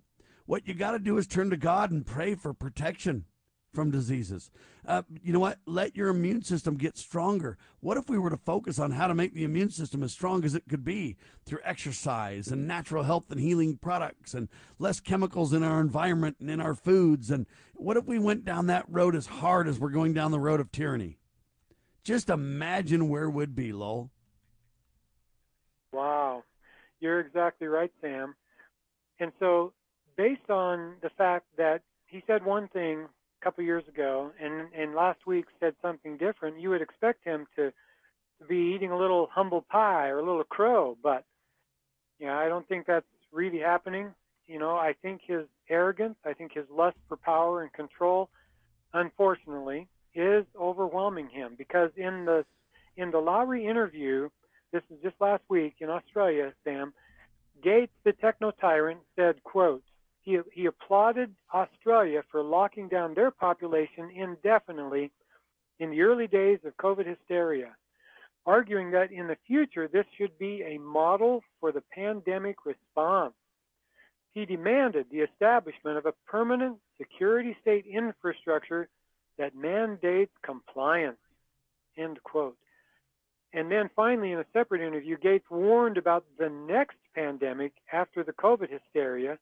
What you got to do is turn to God and pray for protection from diseases. Uh, you know what? Let your immune system get stronger. What if we were to focus on how to make the immune system as strong as it could be through exercise and natural health and healing products and less chemicals in our environment and in our foods? And what if we went down that road as hard as we're going down the road of tyranny? Just imagine where we would be, Lowell. Wow. You're exactly right, Sam. And so, based on the fact that he said one thing couple years ago and, and last week said something different, you would expect him to, to be eating a little humble pie or a little crow. But, you know, I don't think that's really happening. You know, I think his arrogance, I think his lust for power and control, unfortunately, is overwhelming him because in the in the Lowy interview, this is just last week in Australia, Sam, Gates, the techno tyrant, said, quote, he, he applauded Australia for locking down their population indefinitely in the early days of COVID hysteria, arguing that in the future this should be a model for the pandemic response. He demanded the establishment of a permanent security state infrastructure that mandates compliance. End quote. And then finally, in a separate interview, Gates warned about the next pandemic after the COVID hysteria,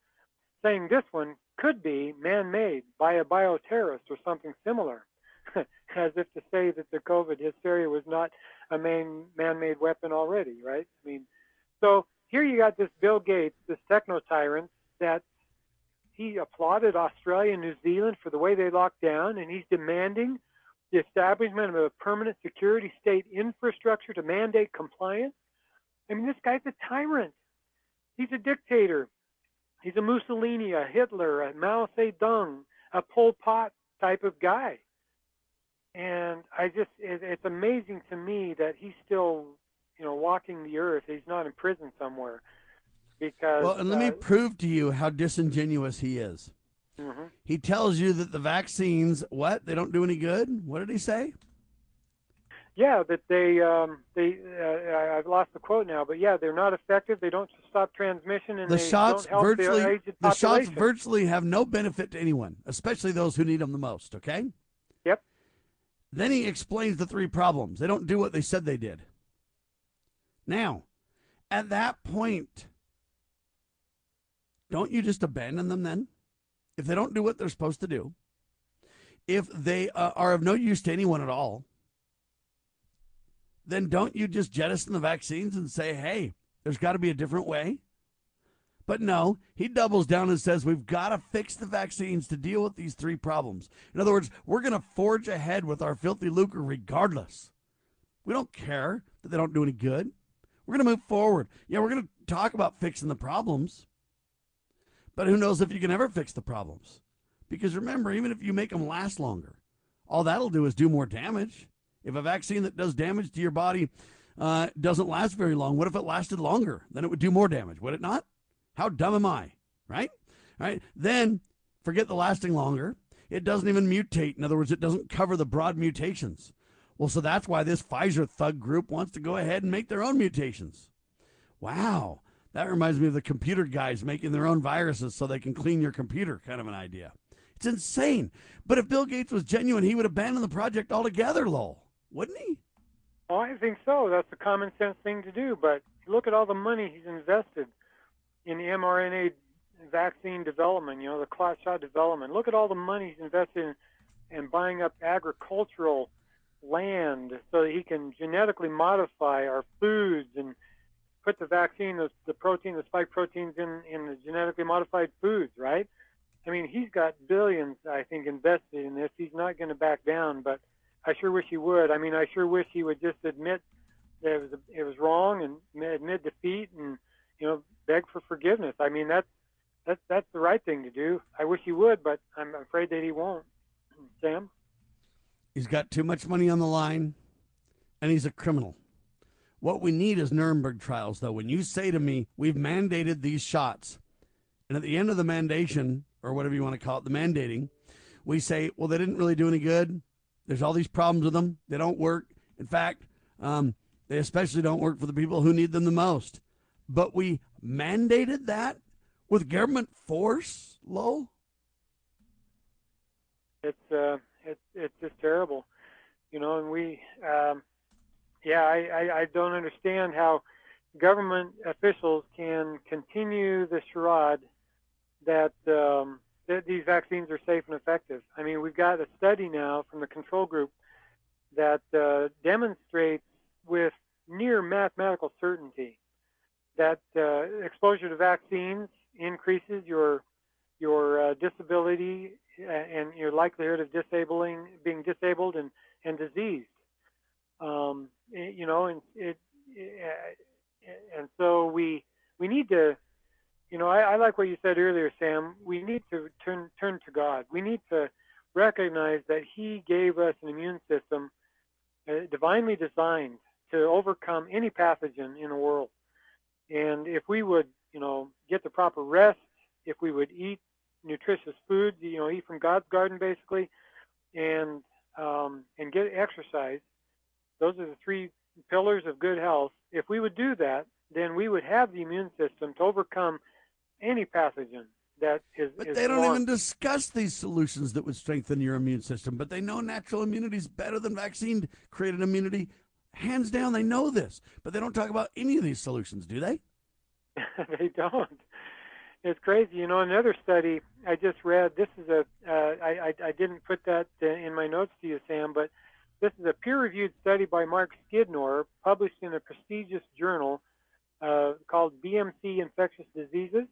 saying this one could be man made by a bioterrorist or something similar, as if to say that the COVID hysteria was not a man made weapon already, right? I mean, so here you got this Bill Gates, this techno tyrant, that he applauded Australia and New Zealand for the way they locked down, and he's demanding the establishment of a permanent security state infrastructure to mandate compliance. I mean, this guy's a tyrant. He's a dictator. He's a Mussolini, a Hitler, a Mao Zedong, a Pol Pot type of guy. And I just, it, it's amazing to me that he's still, you know, walking the earth. He's not in prison somewhere. Because, well, and let uh, me prove to you how disingenuous he is. mhm. He tells you that the vaccines, what? They don't do any good? What did he say? Yeah, that they um, they uh, I've lost the quote now, but yeah, they're not effective. They don't stop transmission, and The they shots don't help virtually the shots virtually have no benefit to anyone, especially those who need them the most, okay? Yep. Then he explains the three problems. They don't do what they said they did. Now, at that point, don't you just abandon them then? If they don't do what they're supposed to do, if they uh, are of no use to anyone at all, then don't you just jettison the vaccines and say, hey, there's got to be a different way? But no, he doubles down and says we've got to fix the vaccines to deal with these three problems. In other words, we're going to forge ahead with our filthy lucre regardless. We don't care that they don't do any good. We're going to move forward. Yeah, we're going to talk about fixing the problems. But who knows if you can ever fix the problems? Because remember, even if you make them last longer, all that'll do is do more damage. If a vaccine that does damage to your body uh, doesn't last very long, what if it lasted longer? Then it would do more damage, would it not? How dumb am I? Right? Right? Then forget the lasting longer. It doesn't even mutate. In other words, it doesn't cover the broad mutations. Well, so that's why this Pfizer thug group wants to go ahead and make their own mutations. Wow. That reminds me of the computer guys making their own viruses so they can clean your computer, kind of an idea. It's insane. But if Bill Gates was genuine, he would abandon the project altogether, Lowell, wouldn't he? Oh, I think so. That's a common sense thing to do. But look at all the money he's invested in mRNA vaccine development. You know, the clot shot development. Look at all the money he's invested in, in buying up agricultural land so that he can genetically modify our foods and put the vaccine, the, the protein, the spike proteins in in the genetically modified foods. Right? I mean, he's got billions, I think, invested in this. He's not going to back down, but I sure wish he would. I mean, I sure wish he would just admit that it was it was wrong and admit defeat and you know beg for forgiveness. I mean, that's that's that's the right thing to do. I wish he would, but I'm afraid that he won't. Sam. He's got too much money on the line, and he's a criminal. What we need is Nuremberg trials, though. When you say to me, we've mandated these shots, and at the end of the mandation, or whatever you want to call it, the mandating, we say, well, they didn't really do any good. There's all these problems with them. They don't work. In fact, um, they especially don't work for the people who need them the most. But we mandated that with government force, low. It's uh, it's it's just terrible, you know. And we, um, yeah, I, I I don't understand how government officials can continue the charade that um, that these vaccines are safe and effective. I mean, we've got a study now from the control group that uh, demonstrates with near mathematical certainty that uh, exposure to vaccines increases your your uh, disability and your likelihood of disabling being disabled and and diseased. Um, you know, and it, and so we we need to, you know, I, I like what you said earlier, Sam. We need to turn turn to God. We need to recognize that He gave us an immune system uh, divinely designed to overcome any pathogen in the world. And if we would, you know, get the proper rest, if we would eat nutritious foods, you know, eat from God's garden basically, and um, and get exercise, those are the three pillars of good health. If we would do that, then we would have the immune system to overcome any pathogen that is. But is they don't even discuss these solutions that would strengthen your immune system. But they know natural immunity is better than vaccine created immunity. Hands down, they know this. But they don't talk about any of these solutions, do they? they don't. It's crazy. You know, another study I just read. This is a. Uh, I, I I didn't put that in my notes to you, Sam, but this is a peer-reviewed study by Mark Skidmore, published in a prestigious journal uh, called BMC Infectious Diseases.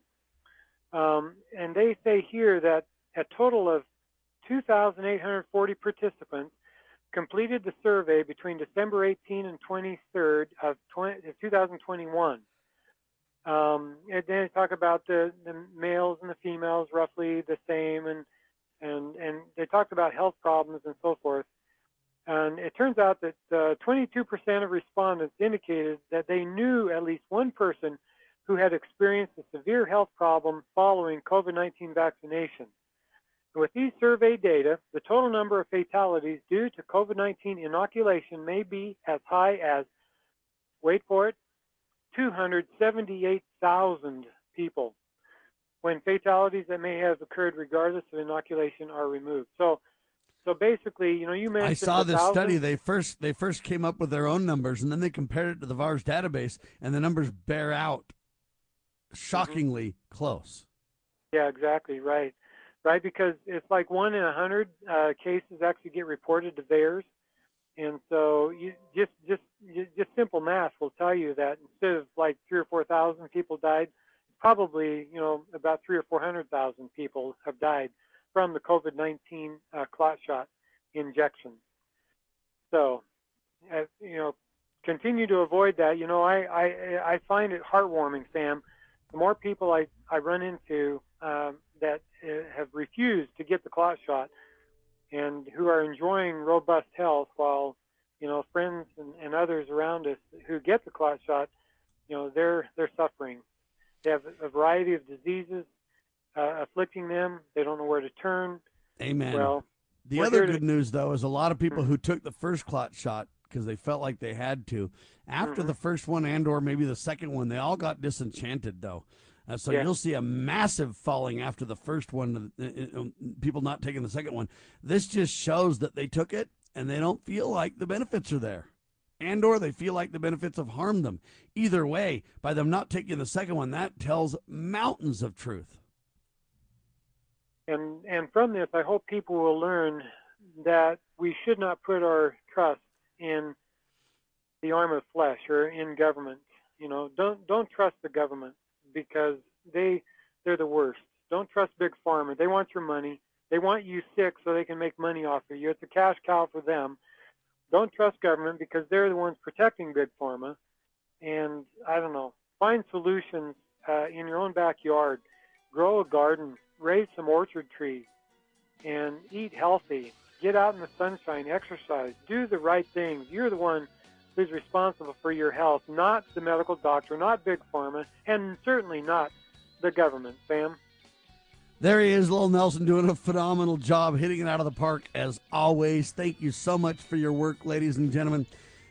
Um, and they say here that a total of 2,840 participants completed the survey between December 18 and 23rd of 20, 2021. Um, and then they talk about the, the males and the females roughly the same, and and and they talked about health problems and so forth. And it turns out that uh, 22% of respondents indicated that they knew at least one person who had experienced a severe health problem following COVID-19 vaccination. With these survey data, the total number of fatalities due to COVID-19 inoculation may be as high as, wait for it, 278,000 people when fatalities that may have occurred regardless of inoculation are removed. So, so basically, you know, you mentioned I saw the this study. They first they first came up with their own numbers, and then they compared it to the VAERS database, and the numbers bear out shockingly close. Yeah, exactly right, right. Because it's like one in a hundred uh, cases actually get reported to VAERS, and so you just just just simple math will tell you that instead of like three or four thousand people died, probably you know about three or four hundred thousand people have died from the COVID-19 uh, clot shot injection. So, uh, you know, continue to avoid that. You know, I I I find it heartwarming, Sam. The more people I I run into um, that uh, have refused to get the clot shot and who are enjoying robust health while you know friends and, and others around us who get the clot shot you know they're they're suffering. They have a variety of diseases uh, afflicting them. They don't know where to turn. Amen. well The other here to- good news, though, is a lot of people who took the first clot shot because they felt like they had to. After Mm-hmm. the first one and or maybe the second one, they all got disenchanted, though. Uh, so Yeah. you'll see a massive falling after the first one. uh, uh, uh, People not taking the second one. This just shows that they took it and they don't feel like the benefits are there, and or they feel like the benefits have harmed them. Either way, by them not taking the second one, that tells mountains of truth. and and from this i hope people will learn that we should not put our trust in the arm of flesh or in government you know don't don't trust the government because they they're the worst. Don't trust big pharma. They want your money. They want you sick so they can make money off of you. It's a cash cow for them. Don't trust government because they're the ones protecting big pharma. And i don't know find solutions uh, in your own backyard. Grow a garden. Raise some orchard trees and eat healthy get out in the sunshine exercise do the right things you're the one who's responsible for your health not the medical doctor not big pharma and certainly not the government sam There he is, Lowell Nelson, doing a phenomenal job hitting it out of the park as always. Thank you so much for your work, ladies and gentlemen.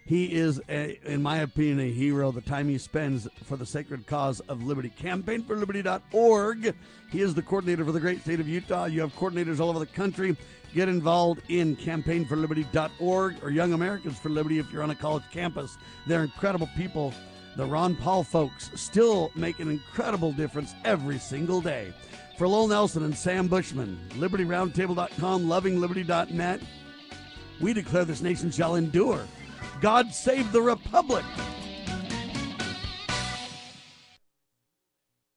He is, a, in my opinion, a hero. The time he spends for the sacred cause of liberty. CampaignForLiberty.org. He is the coordinator for the great state of Utah. You have coordinators all over the country. Get involved in CampaignForLiberty.org or Young Americans for Liberty if you're on a college campus. They're incredible people. The Ron Paul folks still make an incredible difference every single day. For Lowell Nelson and Sam Bushman, LibertyRoundtable.com, LovingLiberty.net, We declare this nation shall endure. God save the Republic